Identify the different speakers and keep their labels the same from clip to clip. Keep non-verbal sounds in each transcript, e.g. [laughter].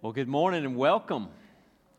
Speaker 1: Well, good morning and welcome.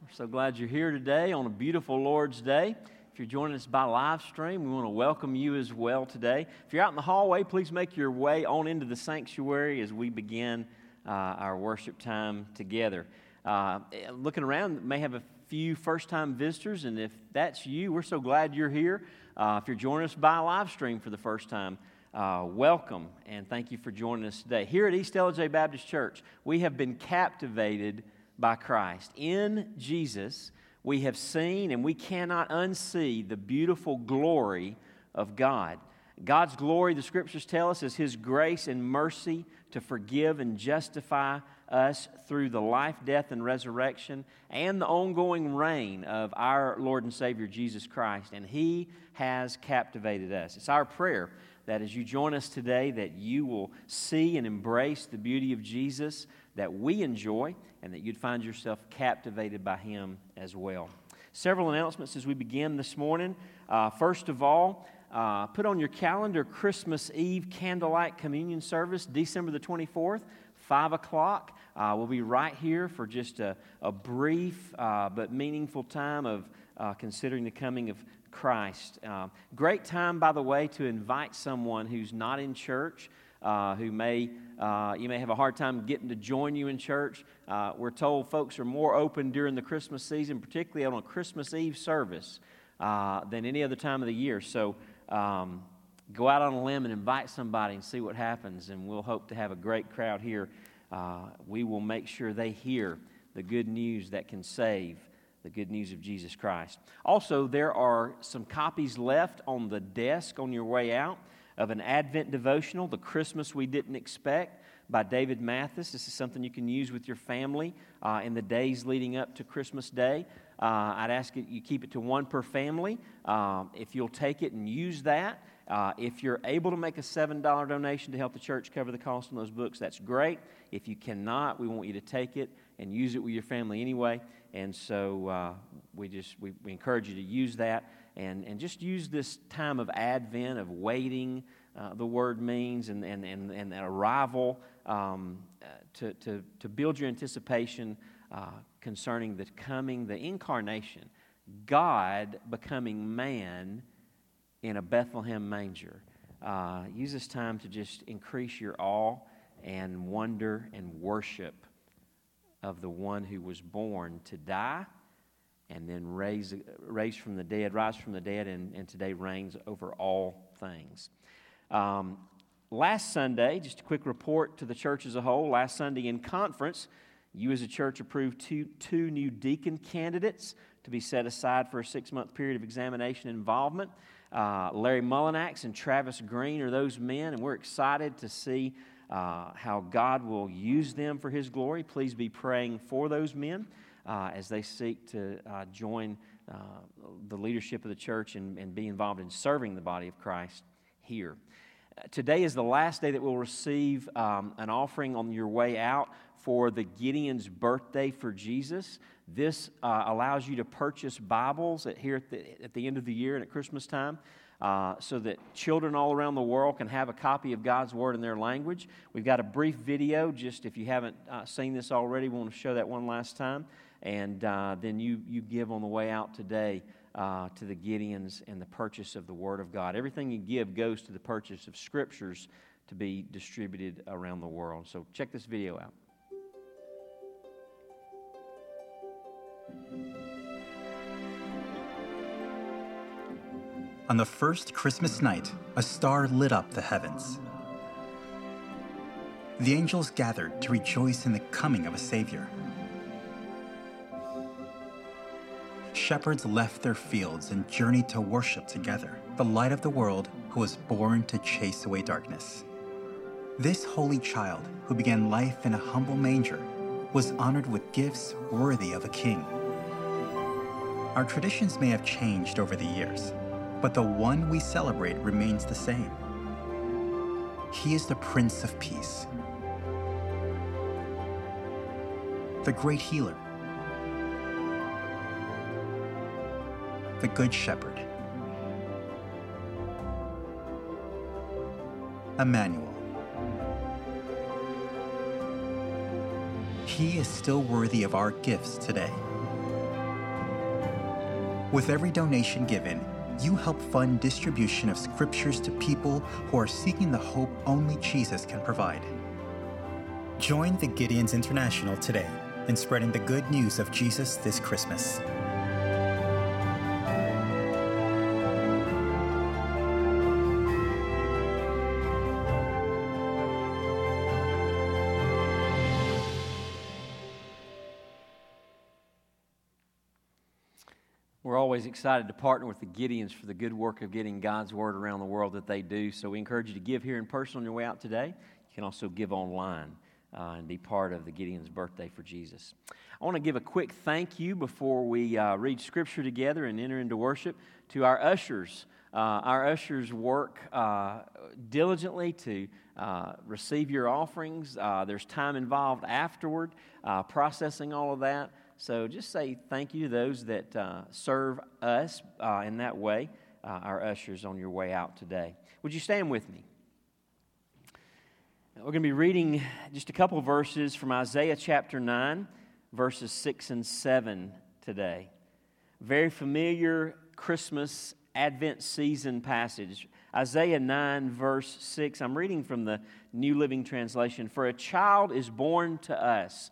Speaker 1: We're so glad you're here today on a beautiful Lord's Day. If you're joining us by live stream, we want to welcome you as well today. If you're out in the hallway, please make your way on into the sanctuary as we begin uh, our worship time together. Uh, looking around, may have a few first time visitors, and if that's you, we're so glad you're here. Uh, if you're joining us by live stream for the first time, uh, welcome and thank you for joining us today. Here at East Ellijay Baptist Church, we have been captivated by Christ. In Jesus, we have seen and we cannot unsee the beautiful glory of God. God's glory, the scriptures tell us, is His grace and mercy to forgive and justify us through the life, death, and resurrection and the ongoing reign of our Lord and Savior Jesus Christ. And He has captivated us. It's our prayer that as you join us today, that you will see and embrace the beauty of Jesus that we enjoy and that you'd find yourself captivated by him as well. Several announcements as we begin this morning. Uh, first of all, uh, put on your calendar Christmas Eve candlelight communion service, December the 24th, 5 o'clock. Uh, we'll be right here for just a, a brief uh, but meaningful time of uh, considering the coming of Christ. Uh, great time, by the way, to invite someone who's not in church, uh, who may, uh, you may have a hard time getting to join you in church. Uh, we're told folks are more open during the Christmas season, particularly on a Christmas Eve service, uh, than any other time of the year. So um, go out on a limb and invite somebody and see what happens, and we'll hope to have a great crowd here. Uh, we will make sure they hear the good news that can save the good news of Jesus Christ. Also, there are some copies left on the desk on your way out of an Advent devotional, The Christmas We Didn't Expect, by David Mathis. This is something you can use with your family uh, in the days leading up to Christmas Day. Uh, I'd ask you keep it to one per family. Uh, if you'll take it and use that, uh, if you're able to make a $7 donation to help the church cover the cost of those books, that's great. If you cannot, we want you to take it and use it with your family anyway. And so uh, we just we, we, encourage you to use that and, and just use this time of Advent, of waiting, uh, the word means, and, and, and, and arrival um, uh, to, to, to build your anticipation uh, concerning the coming, the incarnation, God becoming man in a Bethlehem manger. Uh, use this time to just increase your awe and wonder and worship of the one who was born to die and then raise, raised from the dead, rise from the dead, and, and today reigns over all things. Um, last Sunday, just a quick report to the church as a whole. Last Sunday in conference, you as a church approved two, two new deacon candidates to be set aside for a six month period of examination involvement. Uh, Larry Mullinax and Travis Green are those men, and we're excited to see uh, how God will use them for His glory. Please be praying for those men uh, as they seek to uh, join uh, the leadership of the church and, and, be involved in serving the body of Christ here. Today is the last day that we'll receive um, an offering on your way out for the Gideon's birthday for Jesus. This uh, allows you to purchase Bibles at, here at the, at the end of the year and at Christmas time uh, so that children all around the world can have a copy of God's Word in their language. We've got a brief video, just if you haven't uh, seen this already, we want to show that one last time. And uh, then you, you give on the way out today uh, to the Gideons and the purchase of the Word of God. Everything you give goes to the purchase of Scriptures to be distributed around the world. So check this video out.
Speaker 2: On the first Christmas night, a star lit up the heavens. The angels gathered to rejoice in the coming of a Savior. Shepherds left their fields and journeyed to worship together the light of the world who was born to chase away darkness. This holy child, who began life in a humble manger, was honored with gifts worthy of a king. Our traditions may have changed over the years, but the one we celebrate remains the same. He is the Prince of Peace, the great healer, the Good Shepherd, Emmanuel. He is still worthy of our gifts today. With every donation given, you help fund distribution of scriptures to people who are seeking the hope only Jesus can provide. Join the Gideons International today in spreading the good news of Jesus this Christmas.
Speaker 1: Excited to partner with the Gideons for the good work of getting God's Word around the world that they do. So we encourage you to give here in person on your way out today. You can also give online uh, and be part of the Gideon's birthday for Jesus. I want to give a quick thank you before we uh, read Scripture together and enter into worship to our ushers. Uh, our ushers work uh, diligently to uh, receive your offerings. Uh, there's time involved afterward, processing all of that. So just say thank you to those that uh, serve us uh, in that way, uh, our ushers on your way out today. Would you stand with me? We're going to be reading just a couple verses from Isaiah chapter 9, verses 6 and 7 today. Very familiar Christmas Advent season passage. Isaiah 9, verse 6. I'm reading from the New Living Translation. For a child is born to us,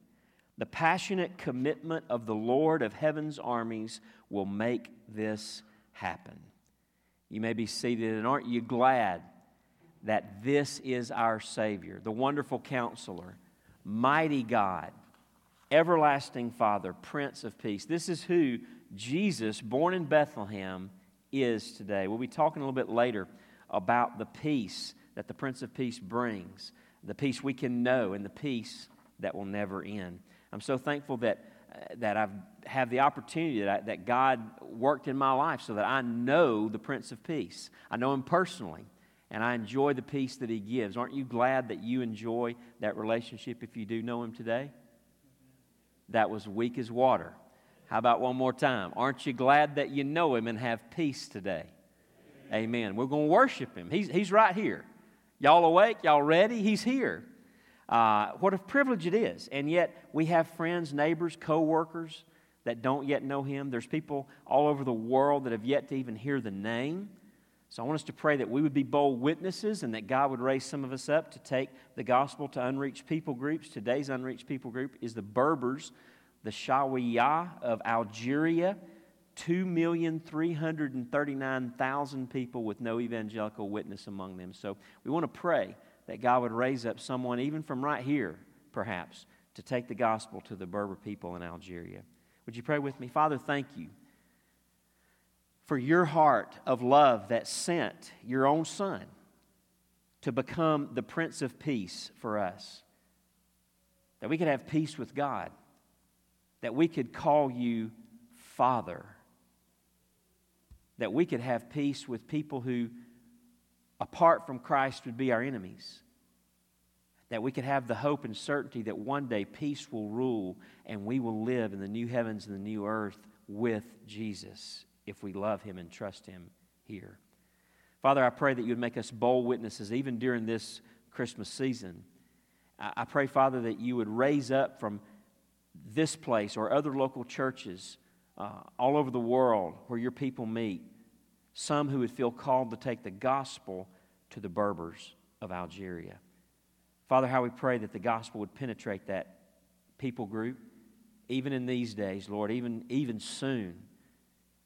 Speaker 1: The passionate commitment of the Lord of heaven's armies will make this happen. You may be seated, and aren't you glad that this is our Savior, the wonderful counselor, mighty God, everlasting Father, Prince of Peace? This is who Jesus, born in Bethlehem, is today. We'll be talking a little bit later about the peace that the Prince of Peace brings, the peace we can know, and the peace that will never end. I'm so thankful that, uh, that I've have the opportunity that, I, that God worked in my life so that I know the Prince of Peace. I know him personally, and I enjoy the peace that he gives. Aren't you glad that you enjoy that relationship if you do know him today? That was weak as water. How about one more time? Aren't you glad that you know him and have peace today? Amen. We're going to worship him. He's, he's right here. Y'all awake? Y'all ready? He's here. Uh, what a privilege it is. And yet, we have friends, neighbors, co workers that don't yet know him. There's people all over the world that have yet to even hear the name. So I want us to pray that we would be bold witnesses and that God would raise some of us up to take the gospel to unreached people groups. Today's unreached people group is the Berbers, the Shawiya of Algeria. 2,339,000 people with no evangelical witness among them. So we want to pray that God would raise up someone, even from right here, perhaps, to take the gospel to the Berber people in Algeria. Would you pray with me? Father, thank you for your heart of love that sent your own Son to become the Prince of Peace for us. That we could have peace with God, that we could call you Father that we could have peace with people who, apart from Christ, would be our enemies. That we could have the hope and certainty that one day peace will rule and we will live in the new heavens and the new earth with Jesus if we love Him and trust Him here. Father, I pray that you would make us bold witnesses even during this Christmas season. I pray, Father, that you would raise up from this place or other local churches uh, all over the world where your people meet some who would feel called to take the gospel to the Berbers of Algeria. Father, how we pray that the gospel would penetrate that people group, even in these days, Lord, even, even soon,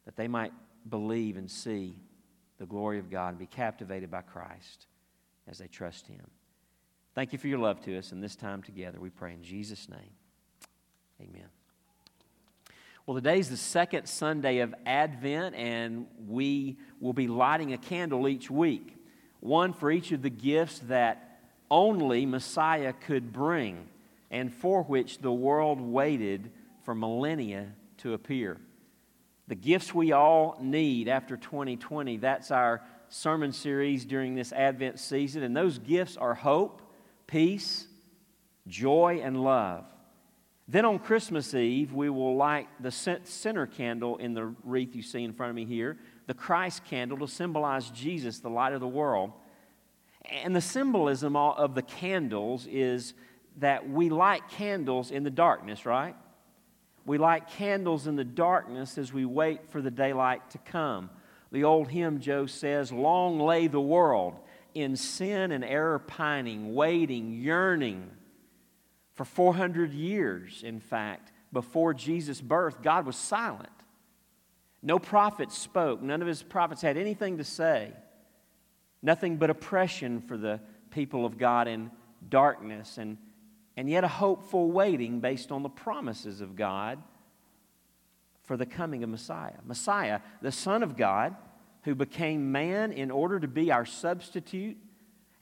Speaker 1: that they might believe and see the glory of God and be captivated by Christ as they trust Him. Thank you for your love to us and this time together. We pray in Jesus' name. Amen. Well, today's the second Sunday of Advent, and we will be lighting a candle each week, one for each of the gifts that only Messiah could bring, and for which the world waited for millennia to appear. The gifts we all need after 2020, that's our sermon series during this Advent season. And those gifts are hope, peace, joy, and love. Then on Christmas Eve, we will light the center candle in the wreath you see in front of me here, the Christ candle to symbolize Jesus, the light of the world. And the symbolism of the candles is that we light candles in the darkness, right? We light candles in the darkness as we wait for the daylight to come. The old hymn, Joe says, Long lay the world in sin and error pining, waiting, yearning. For 400 years, in fact, before Jesus' birth, God was silent. No prophet spoke. None of his prophets had anything to say. Nothing but oppression for the people of God in darkness. And and yet a hopeful waiting based on the promises of God for the coming of Messiah. Messiah, the Son of God, who became man in order to be our substitute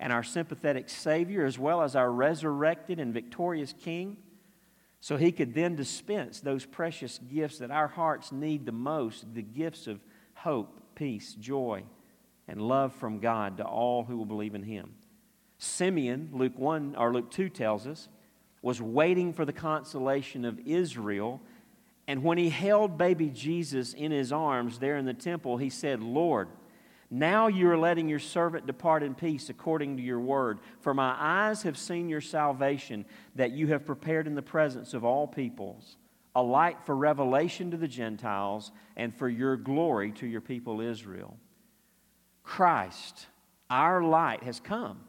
Speaker 1: and our sympathetic Savior, as well as our resurrected and victorious King, so he could then dispense those precious gifts that our hearts need the most the gifts of hope, peace, joy, and love from God to all who will believe in him. Simeon, Luke 1 or Luke 2 tells us, was waiting for the consolation of Israel. And when he held baby Jesus in his arms there in the temple, he said, Lord, now you are letting your servant depart in peace according to your word. For my eyes have seen your salvation that you have prepared in the presence of all peoples, a light for revelation to the Gentiles and for your glory to your people Israel. Christ, our light, has come.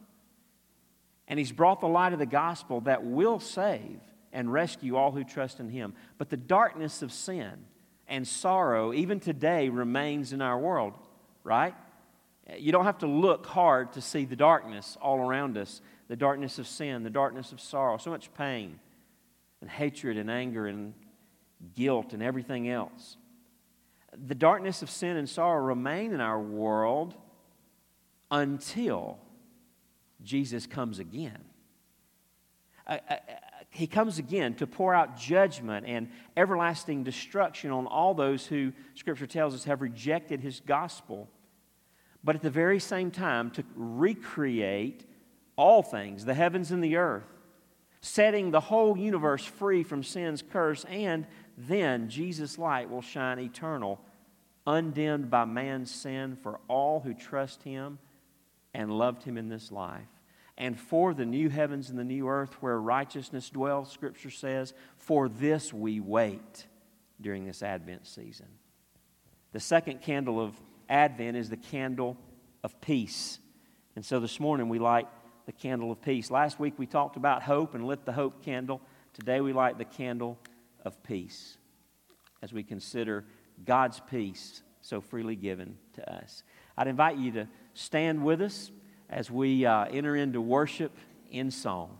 Speaker 1: And he's brought the light of the gospel that will save and rescue all who trust in him. But the darkness of sin and sorrow, even today, remains in our world, right? You don't have to look hard to see the darkness all around us the darkness of sin, the darkness of sorrow, so much pain and hatred and anger and guilt and everything else. The darkness of sin and sorrow remain in our world until Jesus comes again. Uh, uh, uh, he comes again to pour out judgment and everlasting destruction on all those who, Scripture tells us, have rejected his gospel. But at the very same time, to recreate all things, the heavens and the earth, setting the whole universe free from sin's curse, and then Jesus' light will shine eternal, undimmed by man's sin for all who trust him and loved him in this life and for the new heavens and the new earth where righteousness dwells, Scripture says, for this we wait during this Advent season. The second candle of Advent is the candle of peace. And so this morning we light the candle of peace. Last week we talked about hope and lit the hope candle. Today we light the candle of peace as we consider God's peace so freely given to us. I'd invite you to stand with us as we uh, enter into worship in song.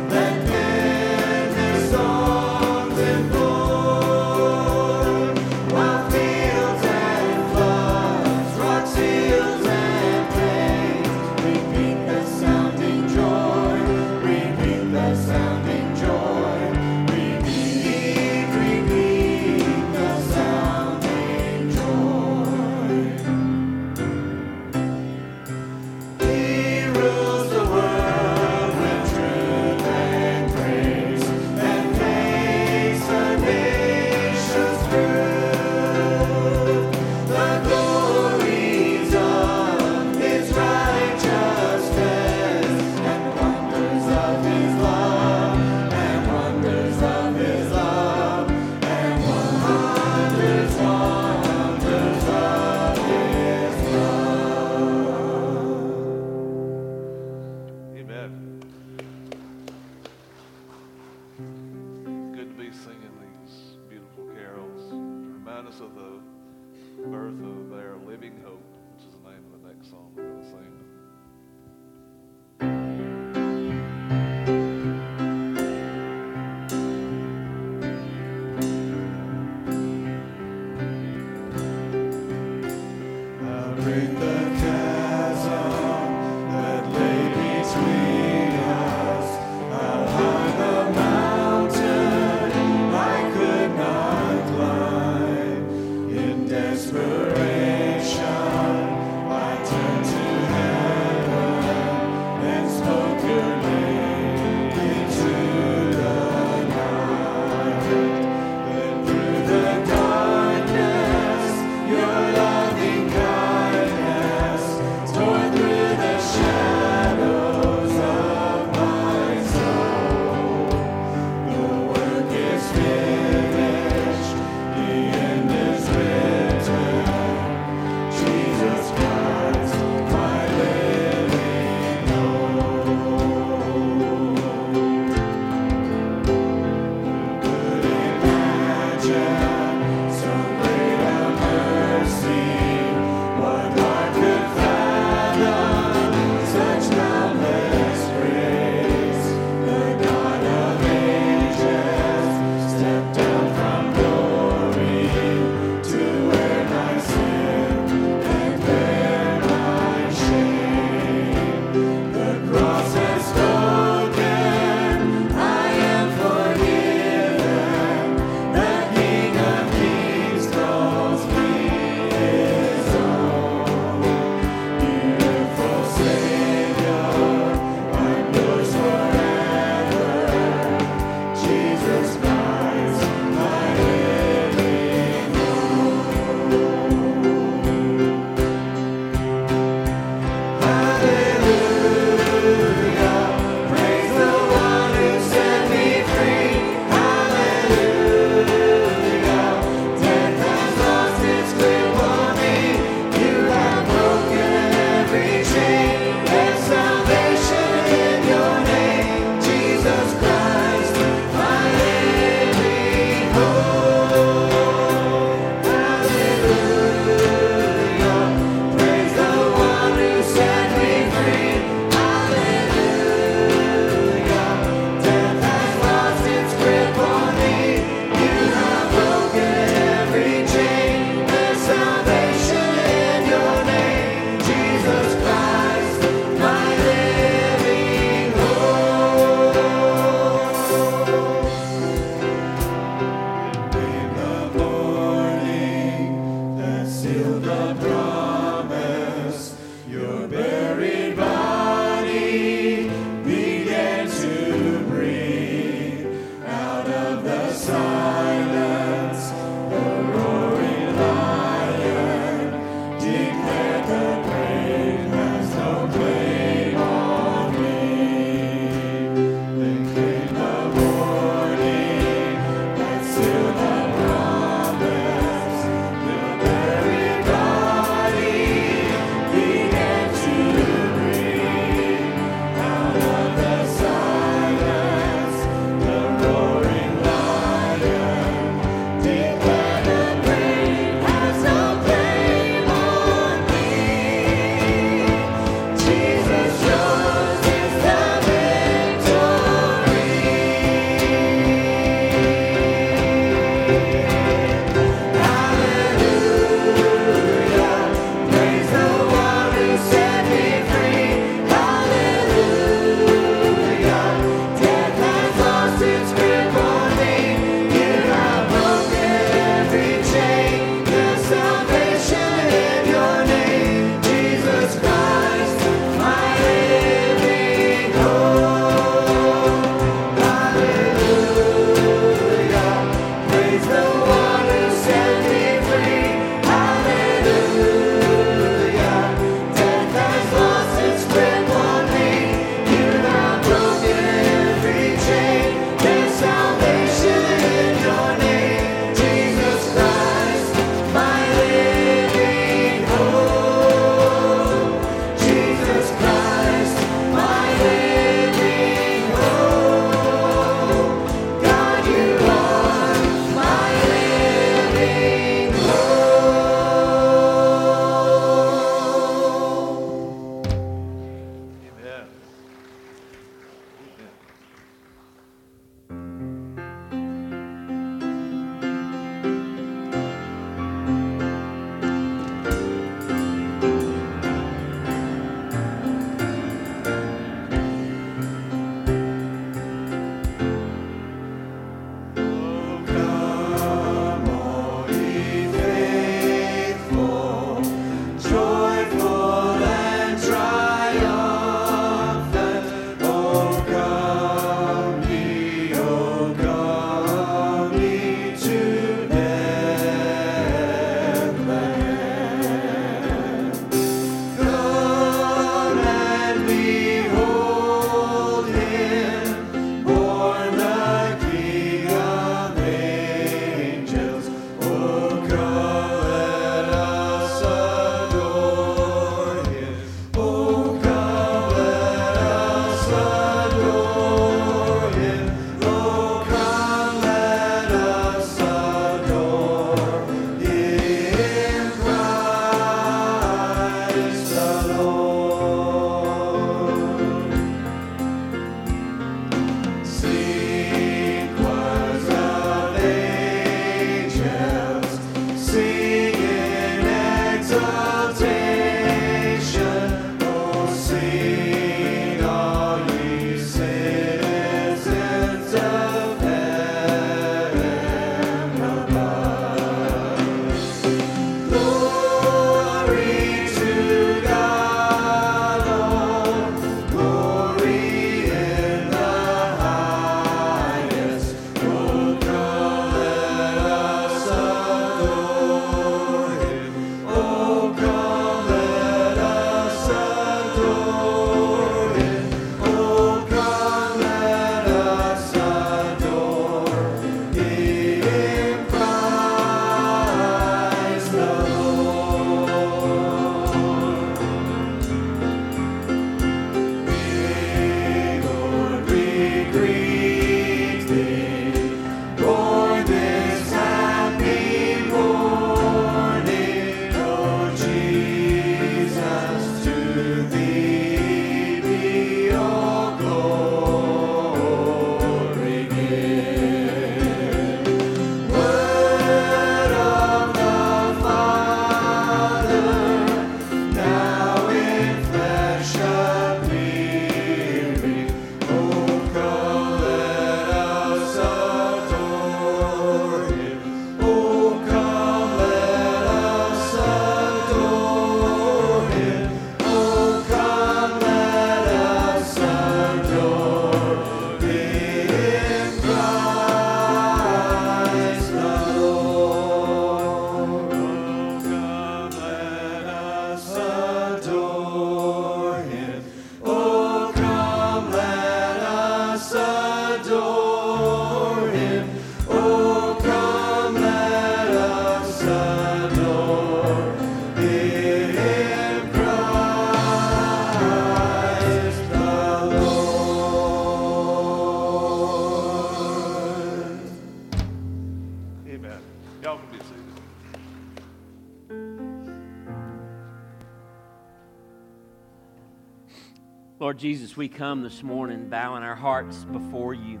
Speaker 1: Jesus, we come this morning bowing our hearts before you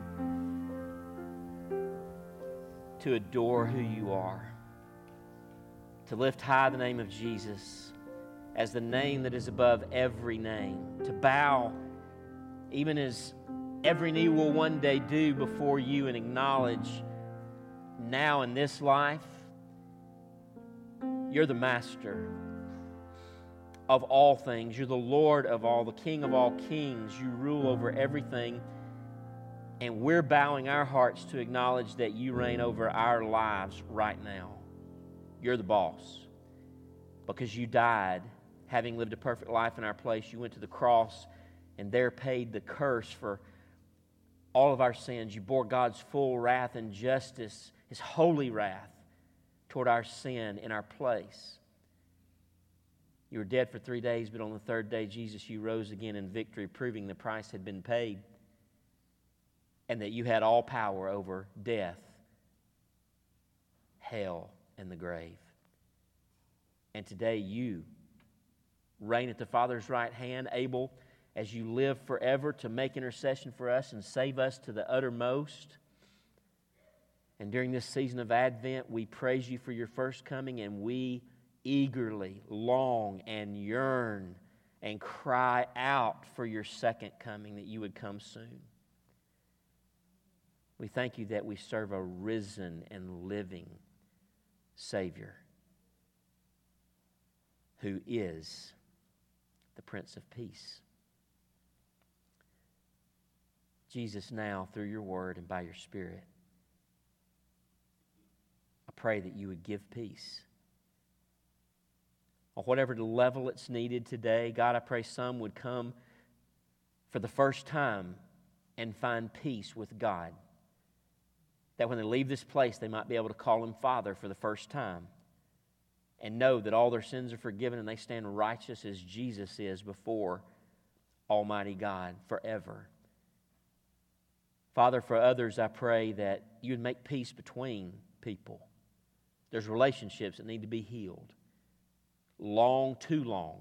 Speaker 1: to adore who you are, to lift high the name of Jesus as the name that is above every name, to bow even as every knee will one day do before you and acknowledge now in this life, you're the master of all things. You're the Lord of all, the King of all kings. You rule over everything. And we're bowing our hearts to acknowledge that you reign over our lives right now. You're the boss. Because you died, having lived a perfect life in our place. You went to the cross and there paid the curse for all of our sins. You bore God's full wrath and justice, his holy wrath toward our sin in our place. You were dead for three days, but on the third day, Jesus, you rose again in victory, proving the price had been paid and that you had all power over death, hell, and the grave. And today, you reign at the Father's right hand, able as you live forever to make intercession for us and save us to the uttermost. And during this season of Advent, we praise you for your first coming and we eagerly long and yearn and cry out for your second coming, that you would come soon. We thank you that we serve a risen and living Savior who is the Prince of Peace. Jesus, now through your word and by your Spirit, I pray that you would give peace or whatever level it's needed today. God, I pray some would come for the first time and find peace with God. That when they leave this place, they might be able to call Him Father for the first time and know that all their sins are forgiven and they stand righteous as Jesus is before Almighty God forever. Father, for others, I pray that you would make peace between people. There's relationships that need to be healed long, too long,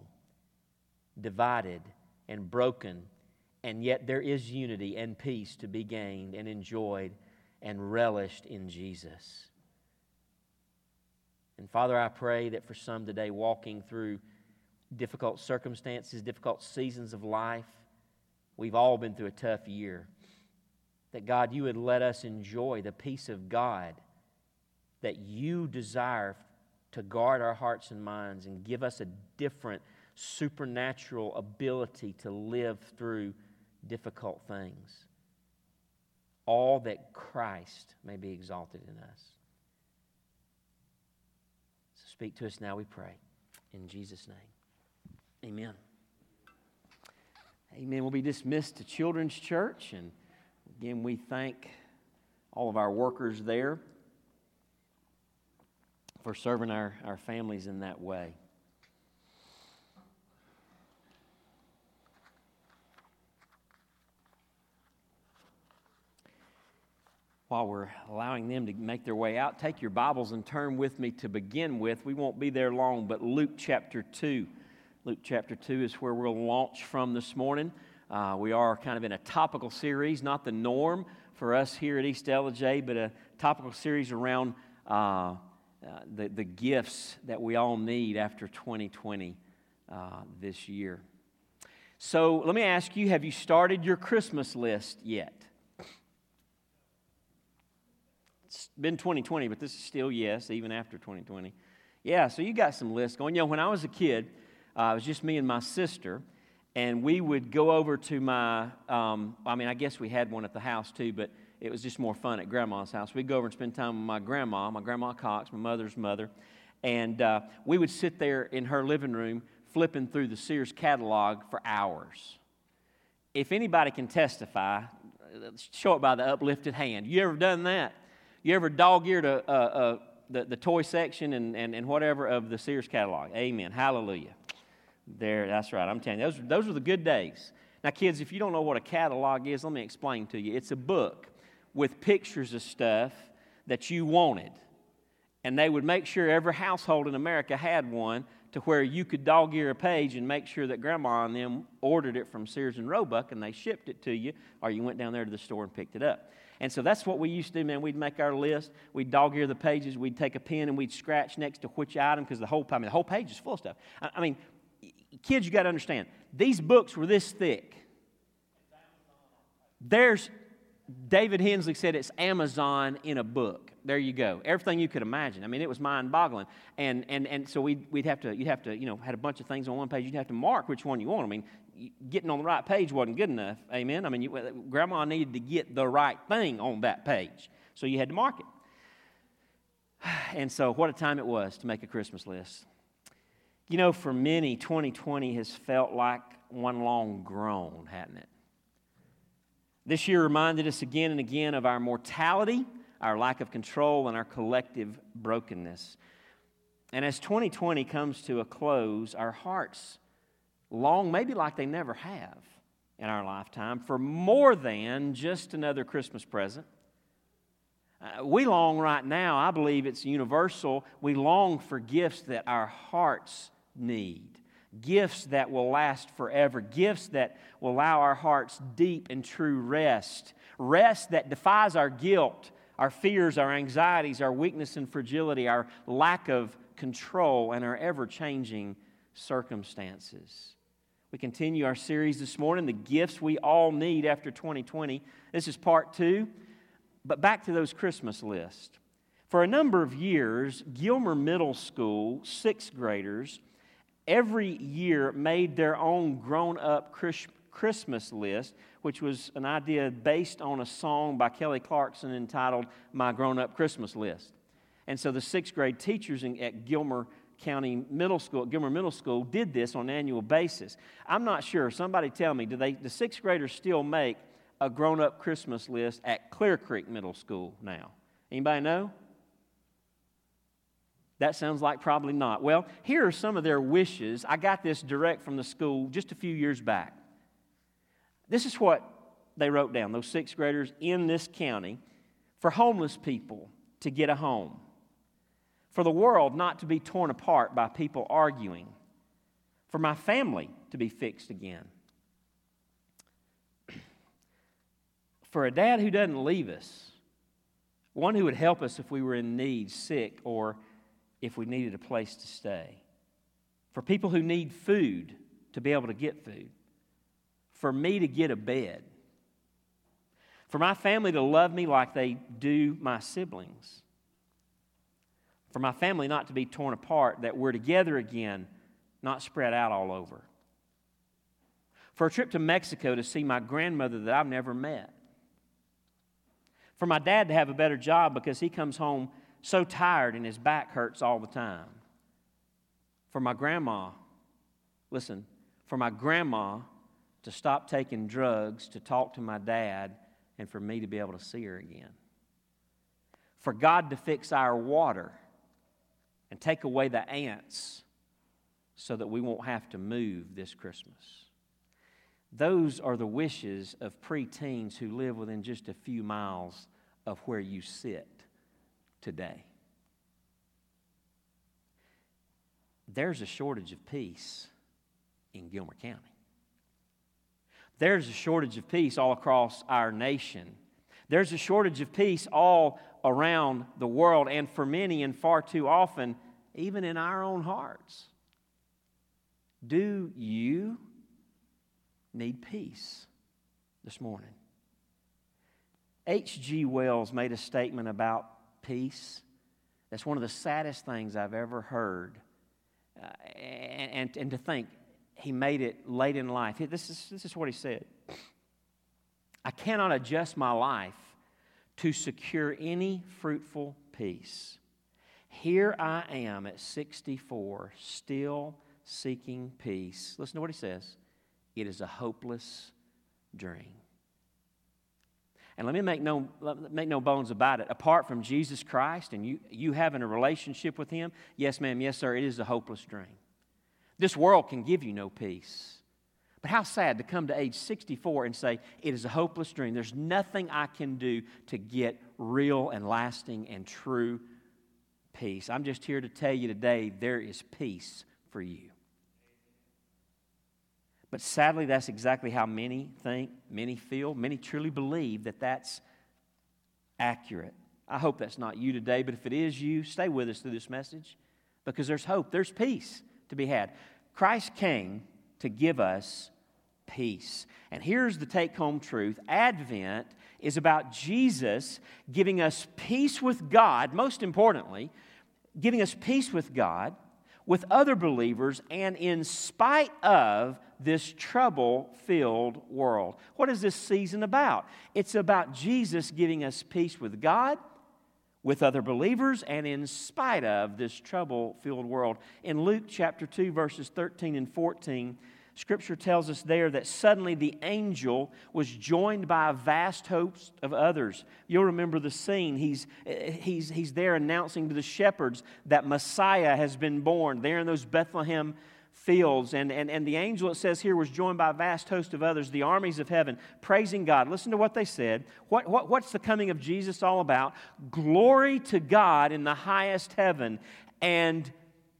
Speaker 1: divided and broken, and yet there is unity and peace to be gained and enjoyed and relished in Jesus. And Father, I pray that for some today walking through difficult circumstances, difficult seasons of life, we've all been through a tough year. That God, you would let us enjoy the peace of God that you desire to guard our hearts and minds and give us a different supernatural ability to live through difficult things. All that Christ may be exalted in us. So speak to us now, we pray. In Jesus' name. Amen. Amen. We'll be dismissed to Children's Church. And again, we thank all of our workers there for serving our, our families in that way. While we're allowing them to make their way out, take your Bibles and turn with me to begin with. We won't be there long, but Luke chapter 2. Luke chapter 2 is where we'll launch from this morning. Uh, we are kind of in a topical series, not the norm for us here at East Ellijay, but a topical series around uh, uh, the, the gifts that we all need after 2020 uh, this year. So let me ask you have you started your Christmas list yet? It's been 2020, but this is still yes, even after 2020. Yeah, so you got some lists going. You know, when I was a kid, uh, it was just me and my sister, and we would go over to my, um, I mean, I guess we had one at the house too, but it was just more fun at grandma's house. We'd go over and spend time with my grandma, my grandma Cox, my mother's mother, and uh, we would sit there in her living room flipping through the Sears catalog for hours. If anybody can testify, show it by the uplifted hand. You ever done that? You ever dog eared a, a, a, the, the toy section and, and, and whatever of the Sears catalog? Amen. Hallelujah. There, that's right. I'm telling you, those, those were the good days. Now, kids, if you don't know what a catalog is, let me explain to you. It's a book with pictures of stuff that you wanted. And they would make sure every household in America had one to where you could dog ear a page and make sure that grandma and them ordered it from Sears and Roebuck and they shipped it to you, or you went down there to the store and picked it up. And so that's what we used to do, man. We'd make our list, we'd dog ear the pages, we'd take a pen and we'd scratch next to which item because the whole, I mean, the whole page is full of stuff. I, I mean, kids, you got to understand, these books were this thick. There's, David Hensley said it's Amazon in a book. There you go. Everything you could imagine. I mean, it was mind boggling. And, and, and so we'd, we'd have to, you'd have to, you know, had a bunch of things on one page. You'd have to mark which one you want. I mean, getting on the right page wasn't good enough. Amen. I mean, you, grandma needed to get the right thing on that page. So you had to mark it. [sighs] And so, what a time it was to make a Christmas list. You know, for many, 2020 has felt like one long groan, hadn't it? This year reminded us again and again of our mortality, our lack of control, and our collective brokenness. And as 2020 comes to a close, our hearts long, maybe like they never have in our lifetime, for more than just another Christmas present. Uh, we long right now, I believe it's universal, we long for gifts that our hearts need. Gifts that will last forever. Gifts that will allow our hearts deep and true rest. Rest that defies our guilt, our fears, our anxieties, our weakness and fragility, our lack of control, and our ever changing circumstances. We continue our series this morning, The Gifts We All Need After 2020. This is part two. But back to those Christmas lists. For a number of years, Gilmer Middle School sixth graders every year made their own grown up Christmas list, which was an idea based on a song by Kelly Clarkson entitled My Grown Up Christmas List. And so the sixth grade teachers at Gilmer County Middle School, Gilmer Middle School, did this on an annual basis. I'm not sure. Somebody tell me, do they, the sixth graders still make a grown up Christmas list at Clear Creek Middle School now? Anybody know? That sounds like probably not. Well, here are some of their wishes. I got this direct from the school just a few years back. This is what they wrote down, those sixth graders in this county, for homeless people to get a home, for the world not to be torn apart by people arguing, for my family to be fixed again, [clears throat] for a dad who doesn't leave us, one who would help us if we were in need, sick, or if we needed a place to stay. For people who need food to be able to get food. For me to get a bed. For my family to love me like they do my siblings. For my family not to be torn apart, that we're together again, not spread out all over. For a trip to Mexico to see my grandmother that I've never met. For my dad to have a better job because he comes home so tired and his back hurts all the time. For my grandma, listen, for my grandma to stop taking drugs, to talk to my dad, and for me to be able to see her again. For God to fix our water and take away the ants so that we won't have to move this Christmas. Those are the wishes of preteens who live within just a few miles of where you sit today. There's a shortage of peace in Gilmer County. There's a shortage of peace all across our nation. There's a shortage of peace all around the world, and for many, and far too often, even in our own hearts. Do you need peace this morning? H.G. Wells made a statement about peace. That's one of the saddest things I've ever heard. Uh, and, and, and to think he made it late in life. This is, this is what he said I cannot adjust my life to secure any fruitful peace. Here I am at 64, still seeking peace. Listen to what he says it is a hopeless dream. And let me make no, make no bones about it. Apart from Jesus Christ and you, you having a relationship with Him, yes, ma'am, yes, sir, it is a hopeless dream. This world can give you no peace. But how sad to come to age 64 and say, it is a hopeless dream. There's nothing I can do to get real and lasting and true peace. I'm just here to tell you today there is peace for you. But sadly, that's exactly how many think, many feel, many truly believe that that's accurate. I hope that's not you today, but if it is you, stay with us through this message because there's hope, there's peace to be had. Christ came to give us peace. And here's the take home truth Advent is about Jesus giving us peace with God, most importantly, giving us peace with God, with other believers, and in spite of this trouble filled world. What is this season about? It's about Jesus giving us peace with God with other believers and in spite of this trouble filled world. In Luke chapter 2, verses 13 and 14, Scripture tells us there that suddenly the angel was joined by a vast host of others. You'll remember the scene. He's, he's, he's there announcing to the shepherds that Messiah has been born there in those Bethlehem fields. And, and, and the angel, it says here, was joined by a vast host of others, the armies of heaven, praising God. Listen to what they said. What, what, what's the coming of Jesus all about? Glory to God in the highest heaven and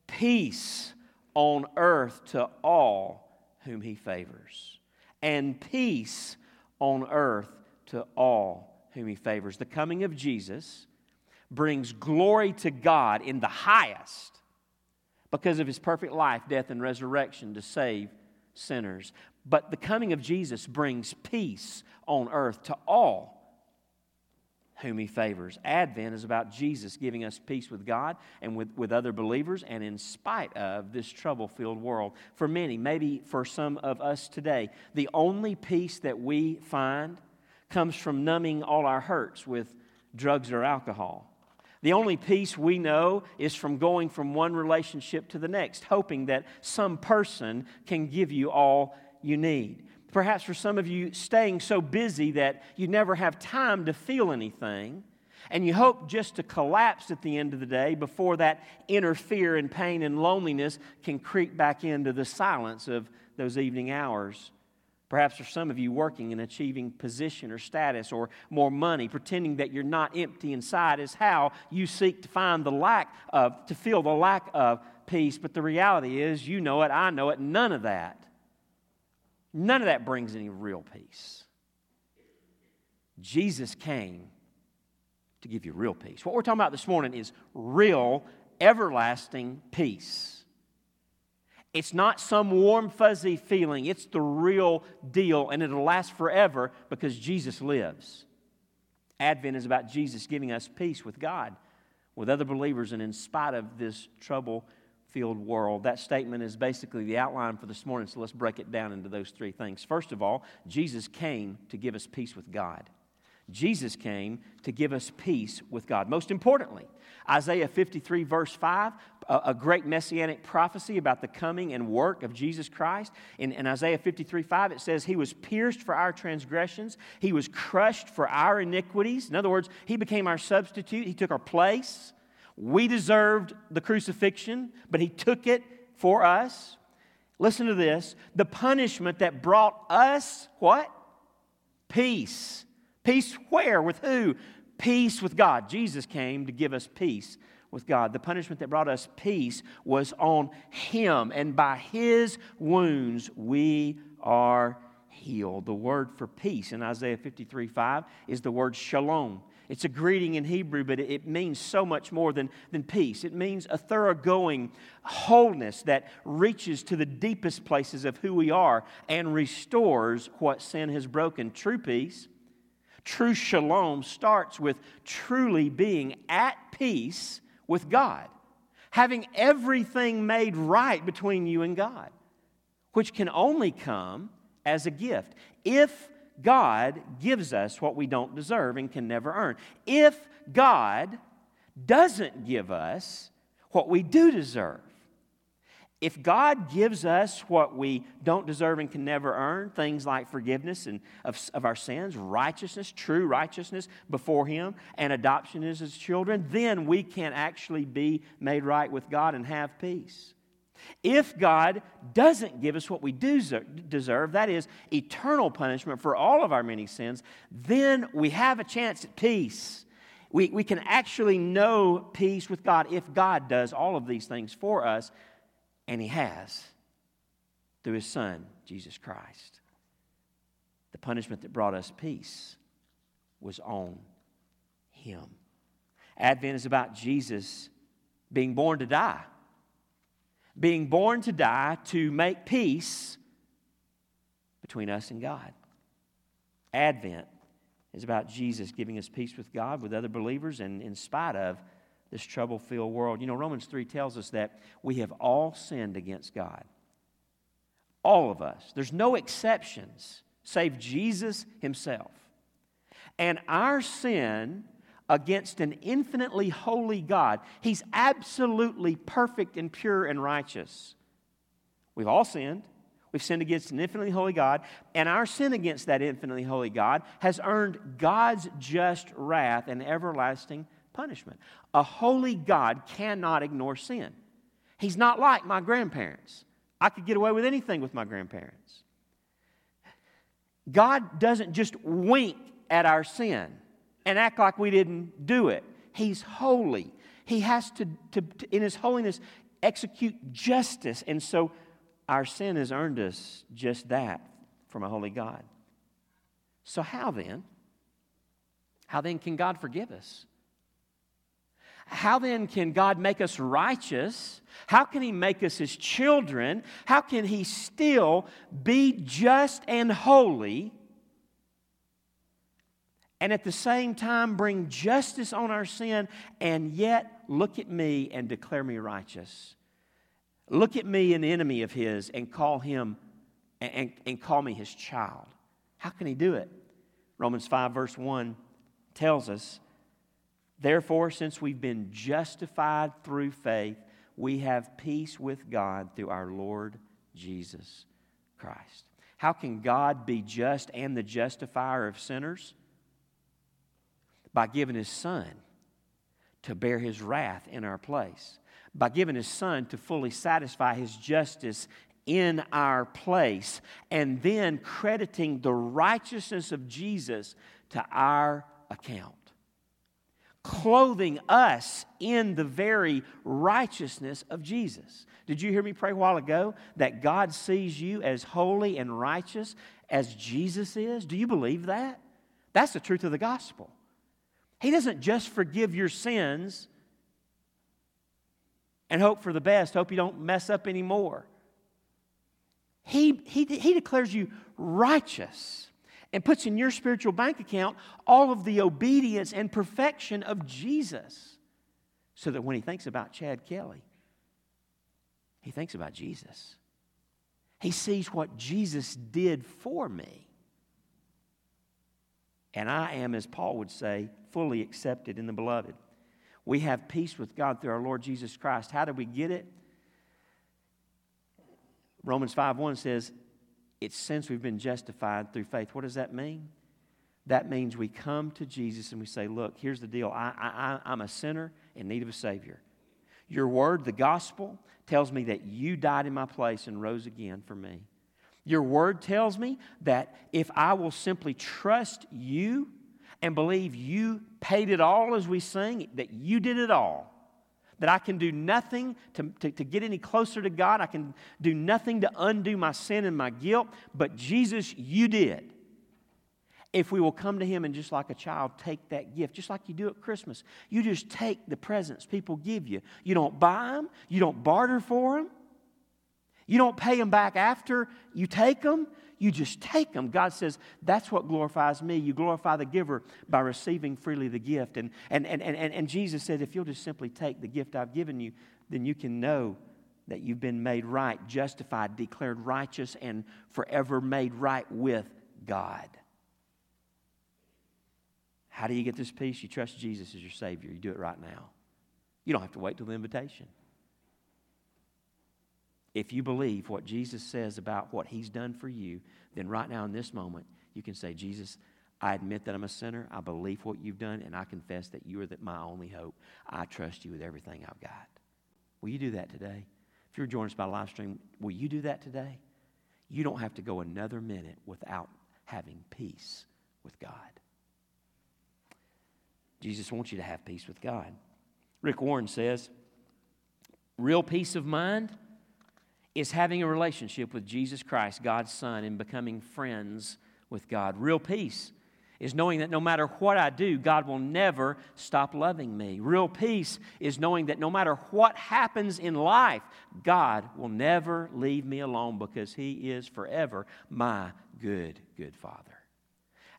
Speaker 1: peace on earth to all whom he favors, and peace on earth to all whom he favors. The coming of Jesus brings glory to God in the highest because of his perfect life, death, and resurrection to save sinners. But the coming of Jesus brings peace on earth to all whom he favors. Advent is about Jesus giving us peace with God and with, with other believers, and in spite of this trouble filled world. For many, maybe for some of us today, the only peace that we find comes from numbing all our hurts with drugs or alcohol. The only peace we know is from going from one relationship to the next, hoping that some person can give you all you need. Perhaps for some of you, staying so busy that you never have time to feel anything. And you hope just to collapse at the end of the day before that inner fear and pain and loneliness can creep back into the silence of those evening hours. Perhaps for some of you, working and achieving position or status or more money, pretending that you're not empty inside, is how you seek to find the lack of, to feel the lack of peace. But the reality is, you know it, I know it, none of that None of that brings any real peace. Jesus came to give you real peace. What we're talking about this morning is real, everlasting peace. It's not some warm, fuzzy feeling, it's the real deal, and it'll last forever because Jesus lives. Advent is about Jesus giving us peace with God, with other believers, and in spite of this trouble filled world. That statement is basically the outline for this morning, so let's break it down into those three things. First of all, Jesus came to give us peace with God. Jesus came to give us peace with God. Most importantly, Isaiah 53, verse 5, a, great messianic prophecy about the coming and work of Jesus Christ. In, in Isaiah 53, 5, it says, He was pierced for our transgressions, He was crushed for our iniquities. In other words, He became our substitute, He took our place. We deserved the crucifixion, but he took it for us. Listen to this the punishment that brought us what? Peace. Peace where? With who? Peace with God. Jesus came to give us peace with God. The punishment that brought us peace was on him, and by his wounds we are healed. The word for peace in Isaiah 53 5 is the word shalom. It's a greeting in Hebrew, but it means so much more than, than peace. It means a thoroughgoing wholeness that reaches to the deepest places of who we are and restores what sin has broken. True peace, true shalom starts with truly being at peace with God, having everything made right between you and God, which can only come as a gift. If God gives us what we don't deserve and can never earn. If God doesn't give us what we do deserve, If God gives us what we don't deserve and can never earn, things like forgiveness and of, of our sins, righteousness, true righteousness before Him, and adoption as His children, then we can actually be made right with God and have peace. If God doesn't give us what we do deserve, that is eternal punishment for all of our many sins, then we have a chance at peace. We, we can actually know peace with God if God does all of these things for us and He has through His Son, Jesus Christ. The punishment that brought us peace was on Him. Advent is about Jesus being born to die, being born to die to make peace between us and God. Advent is about Jesus giving us peace with God, with other believers, and in spite of this trouble filled world. You know, Romans 3 tells us that we have all sinned against God. All of us. There's no exceptions, save Jesus himself. And our sin against an infinitely holy God, he's absolutely perfect and pure and righteous. We've all sinned. We've sinned against an infinitely holy God, and our sin against that infinitely holy God has earned God's just wrath and everlasting punishment. A holy God cannot ignore sin. He's not like my grandparents. I could get away with anything with my grandparents. God doesn't just wink at our sin and act like we didn't do it. He's holy. He has to, to, to, in His holiness, execute justice. And so our sin has earned us just that from a holy God. So, how then? How then can God forgive us? How then can God make us righteous? How can He make us His children? How can He still be just and holy and at the same time bring justice on our sin and yet look at me and declare me righteous? Look at me, an enemy of His, and call Him and, and, call me His child. How can He do it? Romans 5, verse 1 tells us Therefore, since we've been justified through faith, we have peace with God through our Lord Jesus Christ. How can God be just and the justifier of sinners? By giving His Son to bear His wrath in our place, by giving His Son to fully satisfy His justice in our place, and then crediting the righteousness of Jesus to our account clothing us in the very righteousness of Jesus. Did you hear me pray a while ago that God sees you as holy and righteous as Jesus is? Do you believe that? That's the truth of the gospel. He doesn't just forgive your sins and hope for the best, hope you don't mess up anymore. He, he, he declares you righteous and puts in your spiritual bank account all of the obedience and perfection of Jesus. So that when he thinks about Chad Kelly, he thinks about Jesus. He sees what Jesus did for me. And I am, as Paul would say, fully accepted in the beloved. We have peace with God through our Lord Jesus Christ. How do we get it? Romans 5 1 says, it's since we've been justified through faith. What does that mean? That means we come to Jesus and we say, Look, here's the deal. I, I, I'm a sinner in need of a Savior. Your word, the gospel, tells me that you died in my place and rose again for me. Your word tells me that if I will simply trust you and believe you paid it all as we sing, that you did it all, that I can do nothing to, to, to, get any closer to God. I can do nothing to undo my sin and my guilt. But Jesus, you did. If we will come to Him and just like a child, take that gift, just like you do at Christmas, you just take the presents people give you. You don't buy them, you don't barter for them, you don't pay them back after you take them. You just take them. God says, that's what glorifies me. You glorify the giver by receiving freely the gift. And, and, and, and, and Jesus said, if you'll just simply take the gift I've given you, then you can know that you've been made right, justified, declared righteous, and forever made right with God. How do you get this peace? You trust Jesus as your Savior. You do it right now. You don't have to wait till the invitation. If you believe what Jesus says about what he's done for you, then right now in this moment, you can say, Jesus, I admit that I'm a sinner. I believe what you've done, and I confess that you are my only hope. I trust you with everything I've got. Will you do that today? If you're joining us by live stream, will you do that today? You don't have to go another minute without having peace with God. Jesus wants you to have peace with God. Rick Warren says, real peace of mind is having a relationship with Jesus Christ, God's Son, and becoming friends with God. Real peace is knowing that no matter what I do, God will never stop loving me. Real peace is knowing that no matter what happens in life, God will never leave me alone because He is forever my good, good Father.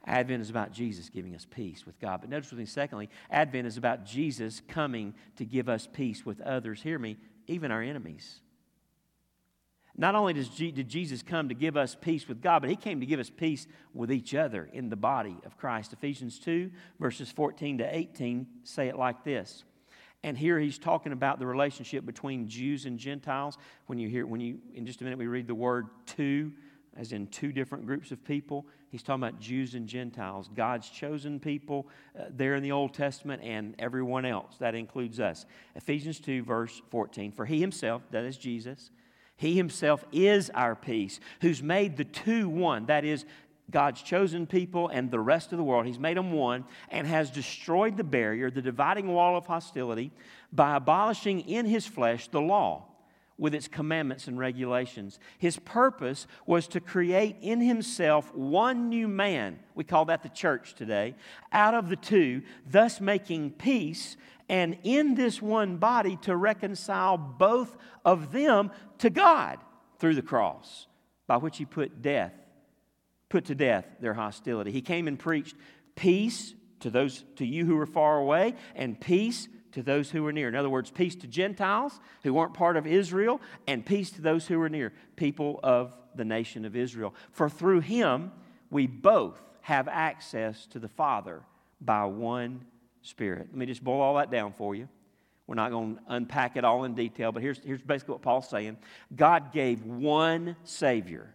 Speaker 1: Advent is about Jesus giving us peace with God. But notice with me, secondly, Advent is about Jesus coming to give us peace with others. Hear me, even our enemies. Not only does G- did Jesus come to give us peace with God, but he came to give us peace with each other in the body of Christ. Ephesians 2, verses 14 to 18 say it like this. And here he's talking about the relationship between Jews and Gentiles. When you hear, when you, in just a minute, we read the word two, as in two different groups of people. He's talking about Jews and Gentiles, God's chosen people uh, there in the Old Testament, and everyone else. That includes us. Ephesians 2, verse 14. For he himself, that is Jesus, he himself is our peace, who's made the two one. That is, God's chosen people and the rest of the world. He's made them one and has destroyed the barrier, the dividing wall of hostility, by abolishing in his flesh the law with its commandments and regulations. His purpose was to create in himself one new man, we call that the church today, out of the two, thus making peace, and in this one body to reconcile both of them to God through the cross, by which he put death, put to death their hostility. He came and preached peace to those to you who are far away and peace to those who were near. In other words, peace to Gentiles who weren't part of Israel, and peace to those who were near, people of the nation of Israel. For through him we both have access to the Father by one Spirit. Let me just boil all that down for you. We're not going to unpack it all in detail, but here's, here's basically what Paul's saying God gave one Savior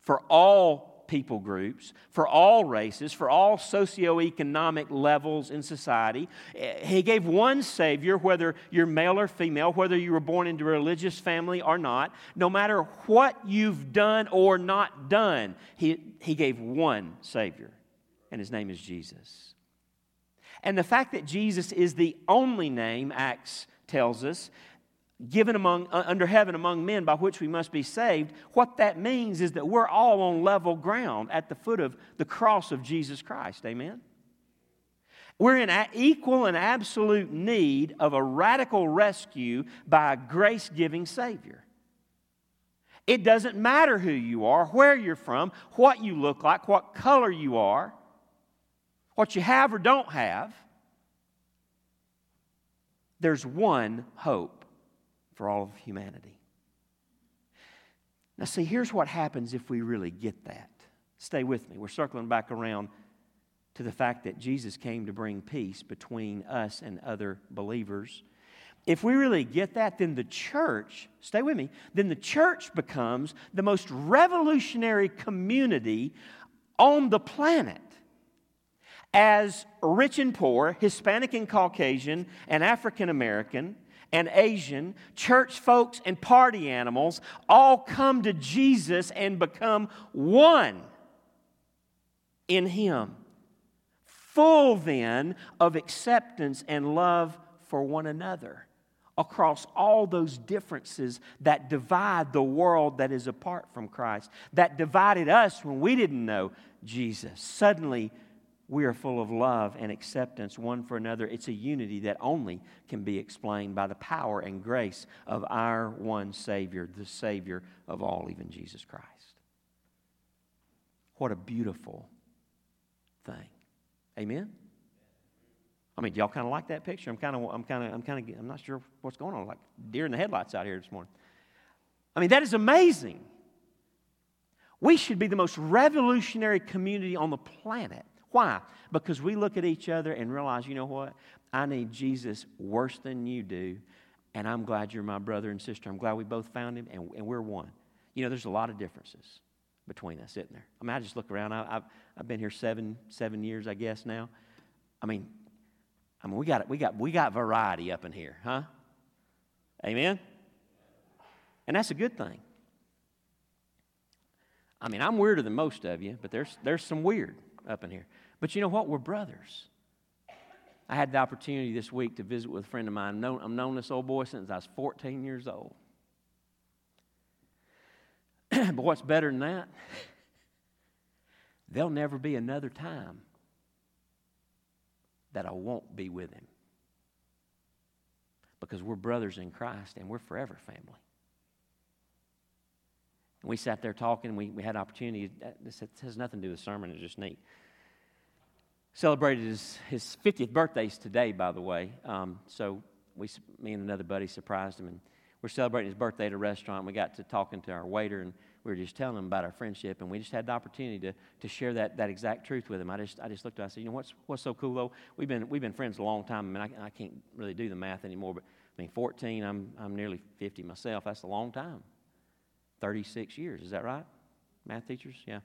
Speaker 1: for all people groups, for all races, for all socioeconomic levels in society. Eh, he gave one Savior, whether you're male or female, whether you were born into a religious family or not, no matter what you've done or not done, He, he gave one Savior, and His name is Jesus. And the fact that Jesus is the only name, Acts tells us, given among, uh, under heaven among men by which we must be saved, what that means is that we're all on level ground at the foot of the cross of Jesus Christ. Amen? We're in equal and absolute need of a radical rescue by a grace giving Savior. It doesn't matter who you are, where you're from, what you look like, what color you are, what you have or don't have. There's one hope for all of humanity. Now, see, here's what happens if we really get that. Stay with me. We're circling back around to the fact that Jesus came to bring peace between us and other believers. If we really get that, then the church, stay with me, then the church becomes the most revolutionary community on the planet. As rich and poor, Hispanic and Caucasian, and African American, and Asian, church folks and party animals all come to Jesus and become one in Him. Full then of acceptance and love for one another across all those differences that divide the world that is apart from Christ, that divided us when we didn't know Jesus. Suddenly, we are full of love and acceptance one for another. It's a unity that only can be explained by the power and grace of our one Savior, the Savior of all, even Jesus Christ. What a beautiful thing. Amen? I mean, do y'all kind of like that picture? I'm kind of, I'm kind of, I'm kind of, I'm not sure what's going on. Like deer in the headlights out here this morning. I mean, that is amazing. We should be the most revolutionary community on the planet why? Because we look at each other and realize, you know what? I need Jesus worse than you do. and I'm glad you're my brother and sister. I'm glad we both found him, and, and we're one. You know, there's a lot of differences between us, isn't there? I mean, I just look around. I, have I've been here seven, seven years, I guess, now. I mean, I mean, we got, we got, we got variety up in here, huh? Amen? And that's a good thing. I mean, I'm weirder than most of you, but there's, there's some weird up in here. But you know what? We're brothers. I had the opportunity this week to visit with a friend of mine. I've known, I've known this old boy since I was 14 years old. [clears throat] but what's better than that? There'll never be another time that I won't be with him. Because we're brothers in Christ and we're forever family. And we sat there talking, we, we had opportunity. This has nothing to do with sermon, it's just neat. Celebrated his, his 50th birthday today, by the way. Um, so we, me and another buddy surprised him, and we're celebrating his birthday at a restaurant. We got to talking to our waiter, and we were just telling him about our friendship, and we just had the opportunity to, to share that, that exact truth with him. I just, I just looked at him, I said, you know, what's, what's so cool, though? We've been, we've been friends a long time. I mean, I, I can't really do the math anymore, but I mean, 14, I'm, I'm nearly 50 myself. That's a long time. 36 years. Is that right? Math teachers? Yeah.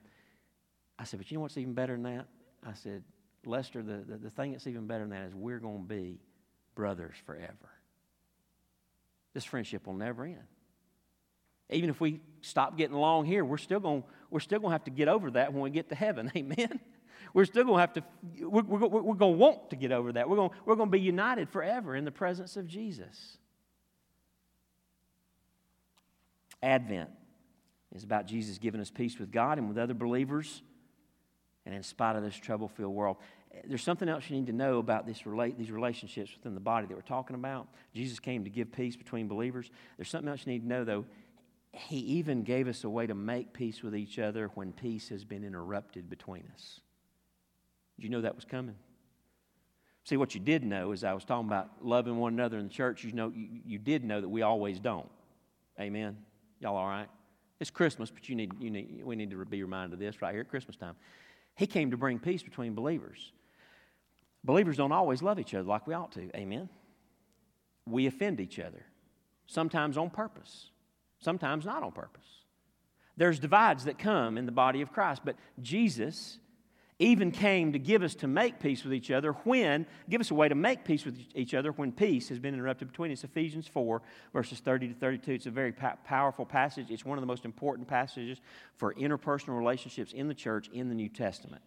Speaker 1: I said, but you know what's even better than that? I said, Lester, the, the, the thing that's even better than that is we're going to be brothers forever. This friendship will never end. Even if we stop getting along here, we're still going we're still going to have to get over that when we get to heaven. [laughs] Amen. We're still going to have to we're, we're, we're going to want to get over that. We're going we're going to be united forever in the presence of Jesus. Advent is about Jesus giving us peace with God and with other believers, and in spite of this trouble filled world. There's something else you need to know about this relate, these relationships within the body that we're talking about. Jesus came to give peace between believers. There's something else you need to know, though. He even gave us a way to make peace with each other when peace has been interrupted between us. Did you know that was coming? See, what you did know is I was talking about loving one another in the church. You know, you, you did know that we always don't. Amen. Y'all all right? It's Christmas, but you need, you need, we need to be reminded of this right here at Christmas time. He came to bring peace between believers. Believers don't always love each other like we ought to. Amen. We offend each other, sometimes on purpose, sometimes not on purpose. There's divides that come in the body of Christ, but Jesus even came to give us to make peace with each other when, give us a way to make peace with each other when peace has been interrupted between us. Ephesians 4, verses 30 to 32. It's a very powerful passage. It's one of the most important passages for interpersonal relationships in the church in the New Testament.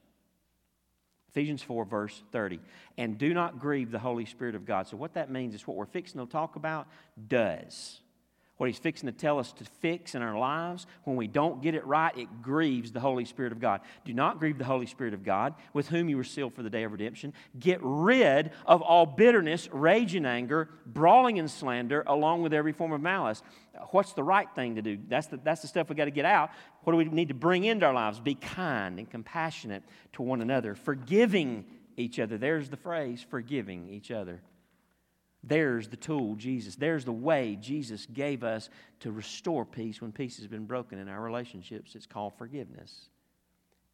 Speaker 1: Ephesians 4, verse 30. And do not grieve the Holy Spirit of God. So, what that means is what we're fixing to talk about does what He's fixing to tell us to fix in our lives, when we don't get it right, it grieves the Holy Spirit of God. Do not grieve the Holy Spirit of God, with whom you were sealed for the day of redemption. Get rid of all bitterness, rage, and anger, brawling and slander, along with every form of malice. What's the right thing to do? That's the, that's the stuff we got to get out. What do we need to bring into our lives? Be kind and compassionate to one another, forgiving each other. There's the phrase, forgiving each other. There's the tool, Jesus. There's the way Jesus gave us to restore peace when peace has been broken in our relationships. It's called forgiveness.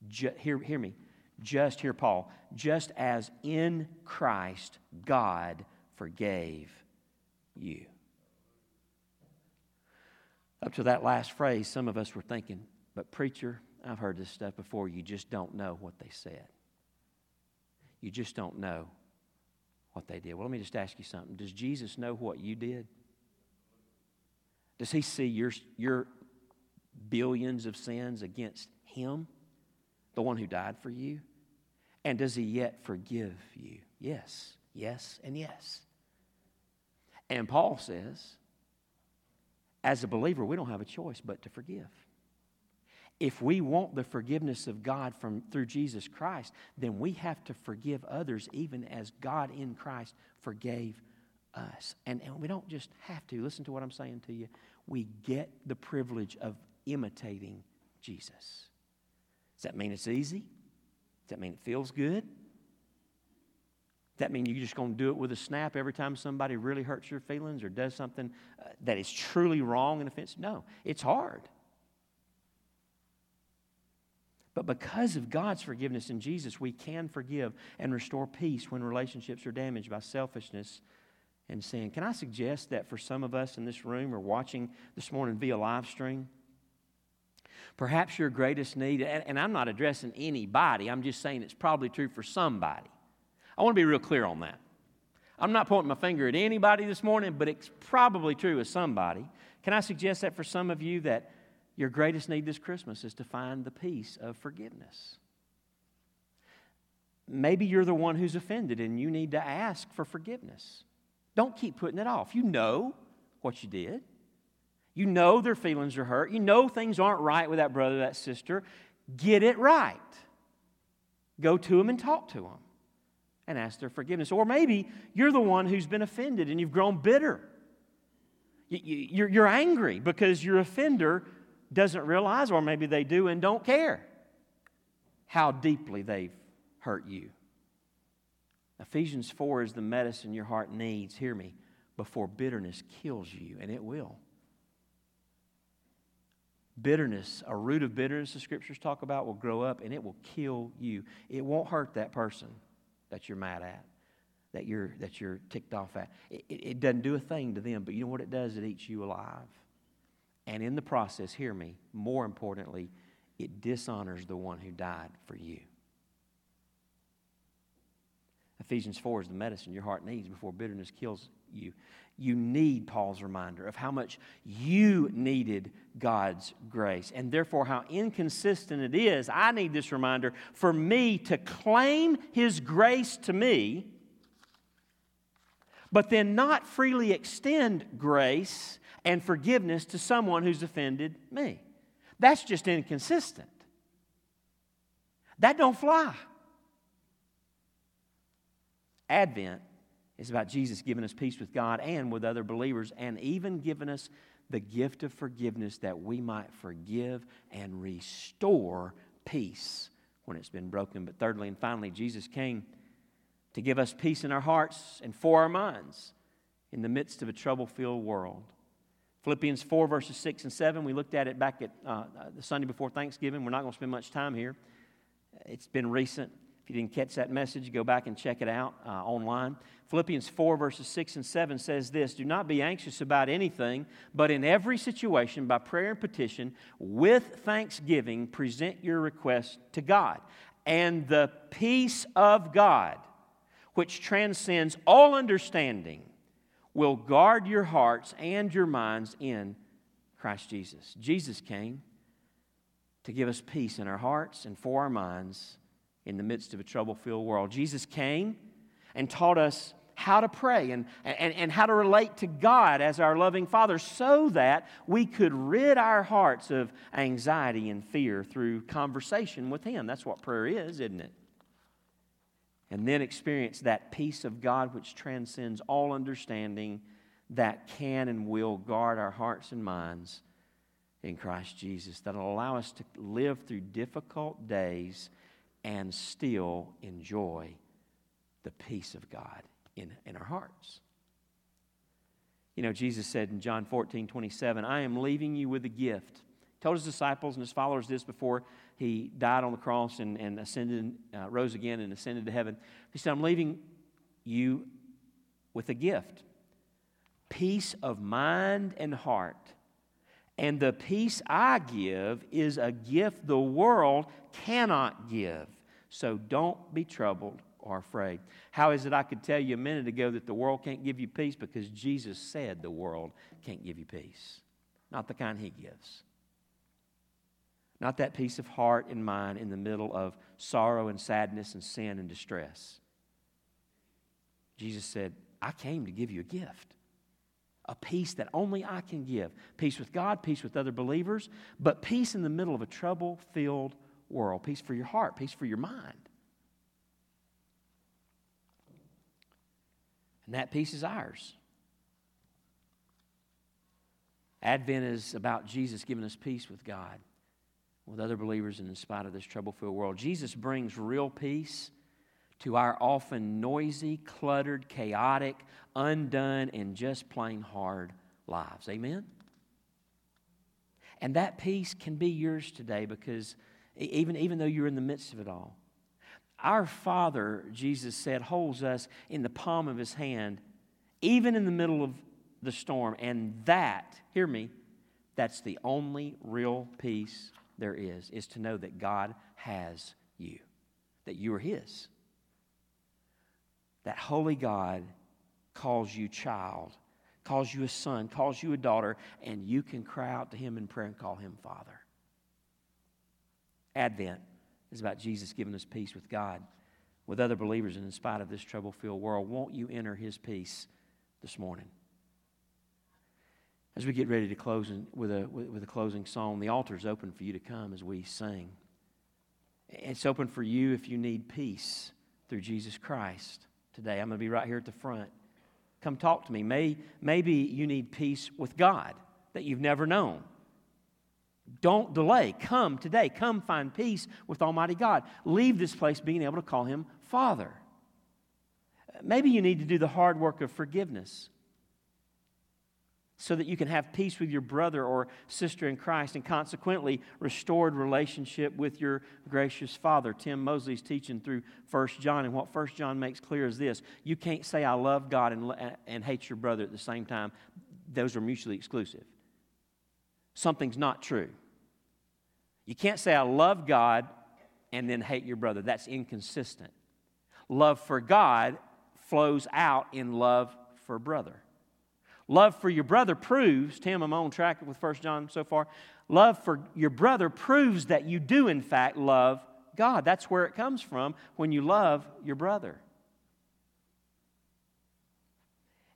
Speaker 1: Just, hear, hear me. Just hear Paul. Just as in Christ God forgave you. Up to that last phrase, some of us were thinking, but preacher, I've heard this stuff before. You just don't know what they said. You just don't know what they did. Well, let me just ask you something. Does Jesus know what you did? Does he see your, your billions of sins against him, the one who died for you? And does he yet forgive you? Yes, yes, and yes. And Paul says, as a believer, we don't have a choice but to forgive if we want the forgiveness of God from through Jesus Christ, then we have to forgive others even as God in Christ forgave us. And, and we don't just have to. Listen to what I'm saying to you. We get the privilege of imitating Jesus. Does that mean it's easy? Does that mean it feels good? Does that mean you're just going to do it with a snap every time somebody really hurts your feelings or does something uh, that is truly wrong and offensive? No, it's hard. But because of God's forgiveness in Jesus, we can forgive and restore peace when relationships are damaged by selfishness and sin. Can I suggest that for some of us in this room or watching this morning via live stream, perhaps your greatest need, and I'm not addressing anybody, I'm just saying it's probably true for somebody. I want to be real clear on that. I'm not pointing my finger at anybody this morning, but it's probably true of somebody. Can I suggest that for some of you that your greatest need this Christmas is to find the peace of forgiveness? Maybe you're the one who's offended and you need to ask for forgiveness. Don't keep putting it off. You know what you did. You know their feelings are hurt. You know things aren't right with that brother, that sister. Get it right. Go to them and talk to them and ask their forgiveness. Or maybe you're the one who's been offended and you've grown bitter. You're angry because your offender doesn't realize, or maybe they do and don't care, how deeply they've hurt you. Ephesians 4 is the medicine your heart needs, hear me, before bitterness kills you, and it will. Bitterness, a root of bitterness the scriptures talk about, will grow up and it will kill you. It won't hurt that person that you're mad at, that you're, that you're ticked off at. It, it doesn't do a thing to them, but you know what it does? It eats you alive. And in the process, hear me, more importantly, it dishonors the one who died for you. Ephesians 4 is the medicine your heart needs before bitterness kills you. You need Paul's reminder of how much you needed God's grace, and therefore how inconsistent it is. I need this reminder for me to claim His grace to me, but then not freely extend grace and forgiveness to someone who's offended me. That's just inconsistent. That don't fly. Advent is about Jesus giving us peace with God and with other believers, and even giving us the gift of forgiveness that we might forgive and restore peace when it's been broken. But thirdly and finally, Jesus came to give us peace in our hearts and for our minds in the midst of a trouble filled world. Philippians 4, verses 6 and 7, we looked at it back at uh, the Sunday before Thanksgiving. We're not going to spend much time here. It's been recent. If you didn't catch that message, go back and check it out uh, online. Philippians 4, verses 6 and 7 says this Do not be anxious about anything, but in every situation, by prayer and petition, with thanksgiving, present your request to God. And the peace of God, which transcends all understanding, will guard your hearts and your minds in Christ Jesus. Jesus came to give us peace in our hearts and for our minds in the midst of a trouble filled world. Jesus came and taught us how to pray and, and, and how to relate to God as our loving Father so that we could rid our hearts of anxiety and fear through conversation with Him. That's what prayer is, isn't it? And then experience that peace of God which transcends all understanding that can and will guard our hearts and minds in Christ Jesus, that'll allow us to live through difficult days and still enjoy the peace of God in, in our hearts. You know, Jesus said in John 14, 27, I am leaving you with a gift. He told his disciples and his followers this before he died on the cross and, and ascended, uh, rose again and ascended to heaven. He said, I'm leaving you with a gift peace of mind and heart. And the peace I give is a gift the world cannot give. So don't be troubled or afraid. How is it I could tell you a minute ago that the world can't give you peace? Because Jesus said the world can't give you peace. Not the kind He gives. Not that peace of heart and mind in the middle of sorrow and sadness and sin and distress. Jesus said, I came to give you a gift a peace that only I can give. Peace with God, peace with other believers, but peace in the middle of a trouble filled world. Peace for your heart, peace for your mind. And that peace is ours. Advent is about Jesus giving us peace with God, with other believers, and in spite of this trouble filled world. Jesus brings real peace to our often noisy, cluttered, chaotic, undone, and just plain hard lives. Amen? And that peace can be yours today because even, even though you're in the midst of it all, our Father, Jesus said, holds us in the palm of his hand even in the middle of the storm. And that, hear me, that's the only real peace there is, is to know that God has you, that you are His. That holy God calls you child, calls you a son, calls you a daughter, and you can cry out to Him in prayer and call Him Father. Advent is about Jesus giving us peace with God, with other believers, and in spite of this trouble filled world. Won't you enter His peace this morning? As we get ready to close with a, with a closing song, the altar is open for you to come as we sing. It's open for you if you need peace through Jesus Christ today. I'm going to be right here at the front. Come talk to me. May, maybe you need peace with God that you've never known. Don't delay. Come today. Come find peace with Almighty God. Leave this place being able to call Him Father. Maybe you need to do the hard work of forgiveness so that you can have peace with your brother or sister in Christ and consequently restored relationship with your gracious Father. Tim Mosley's teaching through 1 John, and what 1 John makes clear is this you can't say, I love God and, and hate your brother at the same time. Those are mutually exclusive. Something's not true. You can't say, I love God and then hate your brother. That's inconsistent. Love for God flows out in love for brother. Love for your brother proves, Tim, I'm on track with 1 John so far. Love for your brother proves that you do, in fact, love God. That's where it comes from when you love your brother.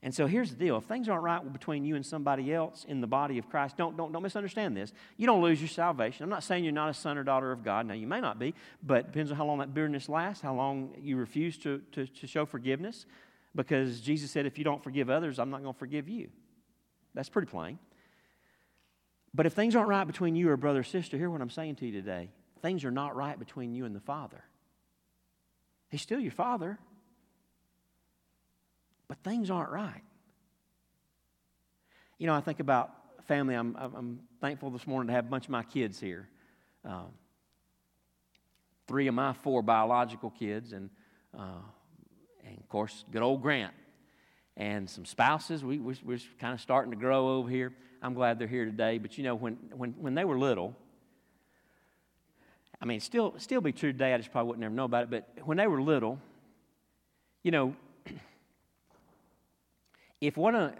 Speaker 1: And so here's the deal if things aren't right between you and somebody else in the body of Christ, don't, don't, don't misunderstand this. You don't lose your salvation. I'm not saying you're not a son or daughter of God. Now, you may not be, but depends on how long that bitterness lasts, how long you refuse to, to, to show forgiveness because Jesus said, if you don't forgive others, I'm not going to forgive you. That's pretty plain. But if things aren't right between you or brother or sister, hear what I'm saying to you today. Things are not right between you and the Father. He's still your Father, but things aren't right. You know, I think about family. I'm, I'm thankful this morning to have a bunch of my kids here. Um, three of my four biological kids, and uh, of course, good old Grant and some spouses. We, we, we're kind of starting to grow over here. I'm glad they're here today. But you know, when, when, when they were little, I mean, still, still be true today. I just probably wouldn't ever know about it. But when they were little, you know, [clears throat] if one of uh,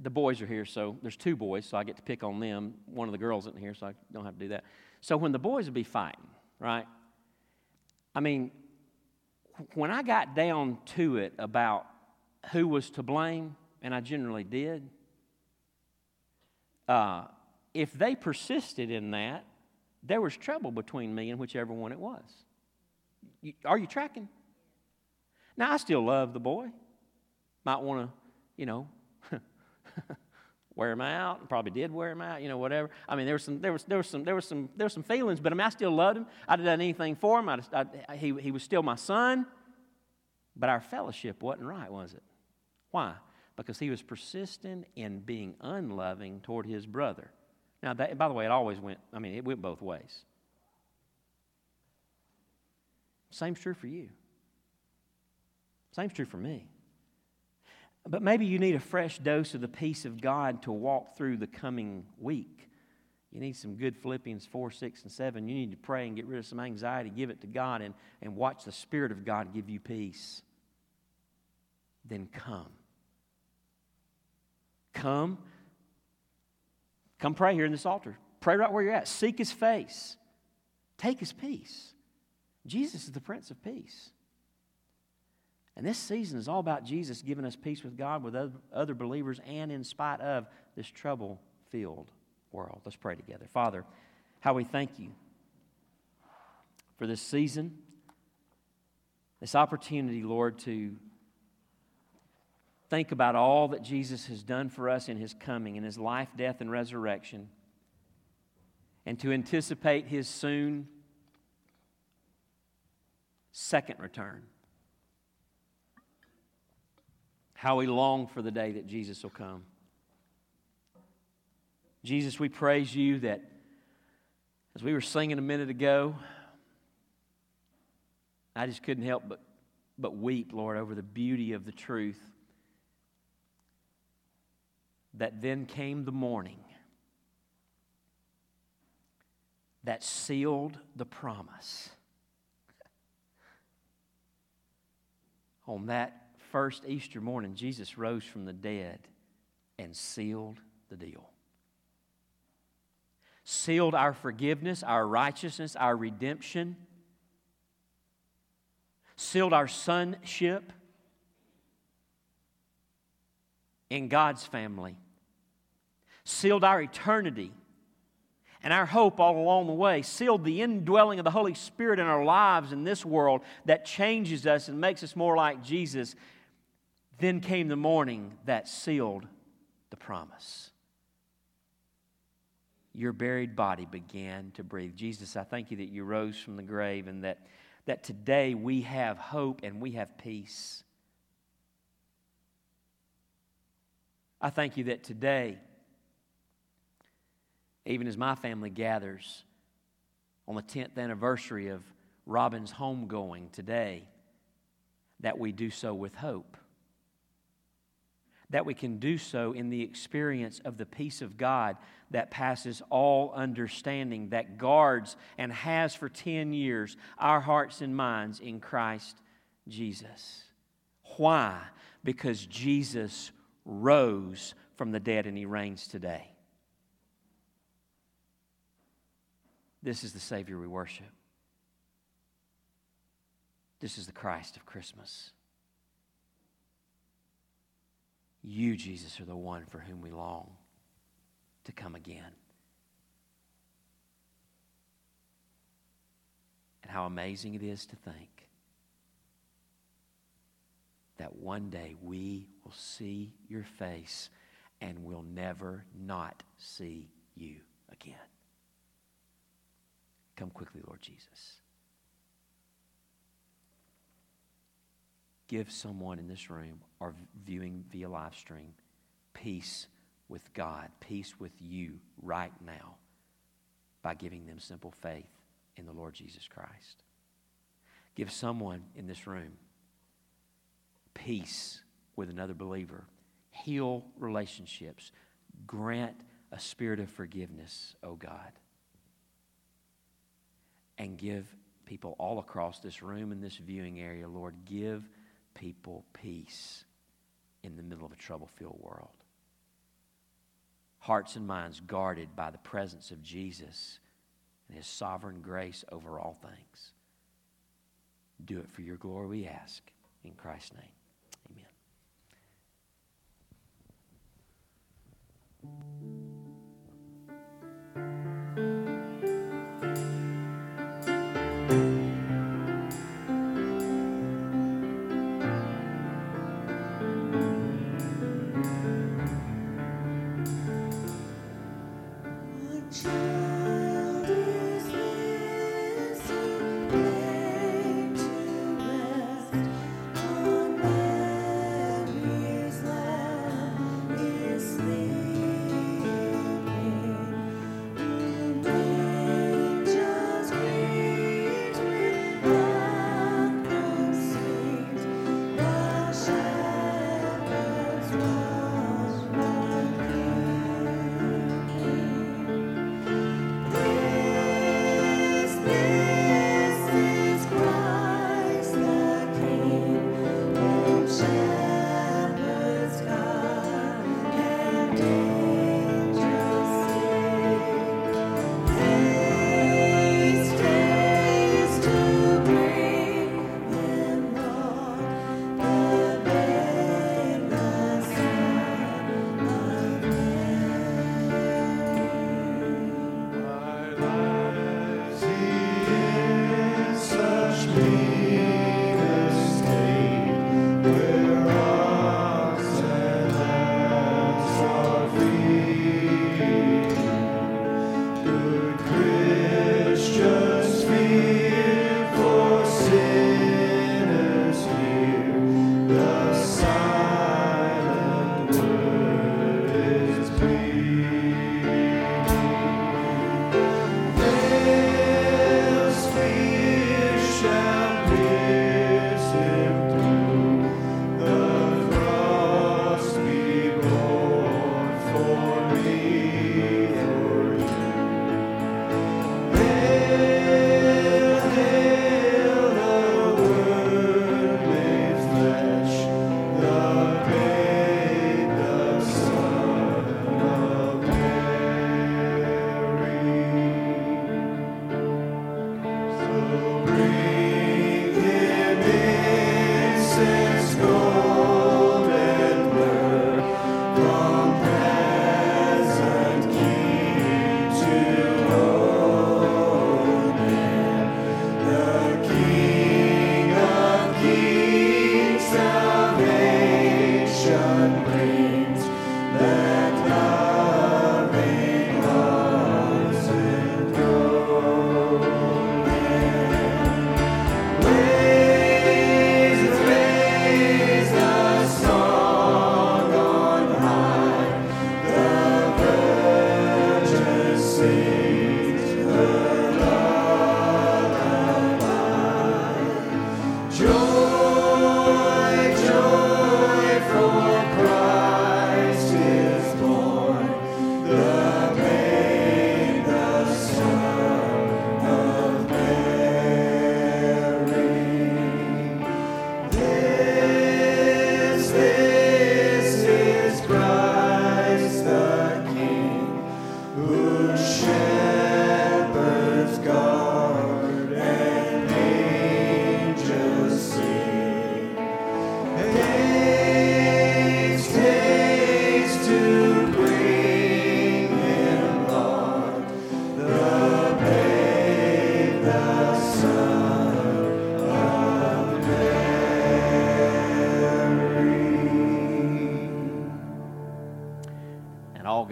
Speaker 1: the boys are here, so there's two boys, so I get to pick on them. One of the girls isn't here, so I don't have to do that. So when the boys would be fighting, right? I mean, when I got down to it about who was to blame, and I generally did, uh, if they persisted in that, there was trouble between me and whichever one it was. You, are you tracking? Now, I still love the boy. Might want to, you know, [laughs] wear him out. Probably did wear him out. You know, whatever. I mean, there was some, there was, there was some, there was some, there was some feelings, but I mean, I still loved him. I'd have done anything for him. I, I, he, he was still my son, but our fellowship wasn't right, was it? Why? Because he was persistent in being unloving toward his brother. Now, that, by the way, it always went. I mean, it went both ways. Same's true for you. Same's true for me. But maybe you need a fresh dose of the peace of God to walk through the coming week. You need some good Philippians 4, 6, and 7. You need to pray and get rid of some anxiety, give it to God, and, and watch the Spirit of God give you peace. Then come. Come. Come pray here in this altar. Pray right where you're at. Seek His face. Take His peace. Jesus is the Prince of Peace. And this season is all about Jesus giving us peace with God, with other believers, and in spite of this trouble filled world. Let's pray together. Father, how we thank you for this season, this opportunity, Lord, to think about all that Jesus has done for us in his coming, in his life, death, and resurrection, and to anticipate his soon second return. How we long for the day that Jesus will come. Jesus, we praise you that as we were singing a minute ago, I just couldn't help but, but weep, Lord, over the beauty of the truth that then came the morning that sealed the promise. On that first Easter morning, Jesus rose from the dead and sealed the deal. Sealed our forgiveness, our righteousness, our redemption. Sealed our sonship in God's family. Sealed our eternity and our hope all along the way, sealed the indwelling of the Holy Spirit in our lives in this world that changes us and makes us more like Jesus. Then came the morning that sealed the promise. Your buried body began to breathe. Jesus, I thank you that you rose from the grave and that, that today we have hope and we have peace. I thank you that today even as my family gathers on the 10th anniversary of Robin's homegoing today, that we do so with hope. That we can do so in the experience of the peace of God that passes all understanding, that guards and has for 10 years our hearts and minds in Christ Jesus. Why? Because Jesus rose from the dead and he reigns today. This is the Savior we worship. This is the Christ of Christmas. You, Jesus, are the one for whom we long to come again. And how amazing it is to think that one day we will see your face and will never not see you again. Come quickly, Lord Jesus. Give someone in this room or viewing via live stream peace with God, peace with you right now by giving them simple faith in the Lord Jesus Christ. Give someone in this room peace with another believer. Heal relationships. Grant a spirit of forgiveness, O oh God and give people all across this room and this viewing area, Lord, give people peace in the middle of a trouble filled world. Hearts and minds guarded by the presence of Jesus and his sovereign grace over all things. Do it for your glory, we ask. In Christ's name, amen.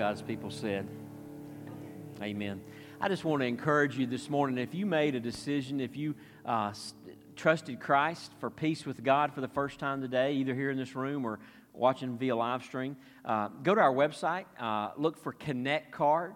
Speaker 1: God's people said, Amen. I just want to encourage you this morning if you made a decision, if you uh, trusted Christ for peace with God for the first time today, either here in this room or watching via live stream, uh, go to our website, uh, look for Connect Card.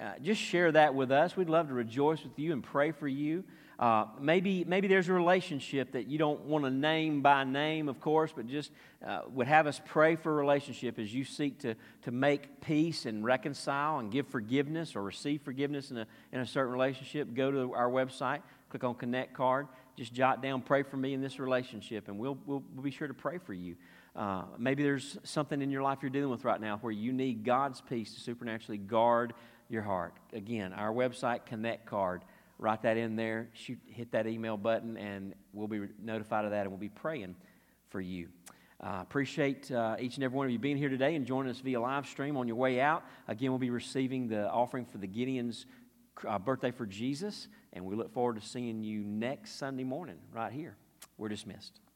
Speaker 1: Uh, just share that with us. We'd love to rejoice with you and pray for you. Uh, maybe, maybe there's a relationship that you don't want to name by name, of course, but just uh, would have us pray for a relationship as you seek to, to make peace and reconcile and give forgiveness or receive forgiveness in a, in a certain relationship. Go to our website, click on Connect Card, just jot down, pray for me in this relationship, and we'll, we'll, we'll be sure to pray for you. Uh, maybe there's something in your life you're dealing with right now where you need God's peace to supernaturally guard your heart. Again, our website, Connect Card write that in there, shoot, hit that email button, and we'll be notified of that and we'll be praying for you. Uh, appreciate uh, each and every one of you being here today and joining us via live stream on your way out. Again, we'll be receiving the offering for the Gideon's uh, birthday for Jesus, and we look forward to seeing you next Sunday morning right here. We're dismissed.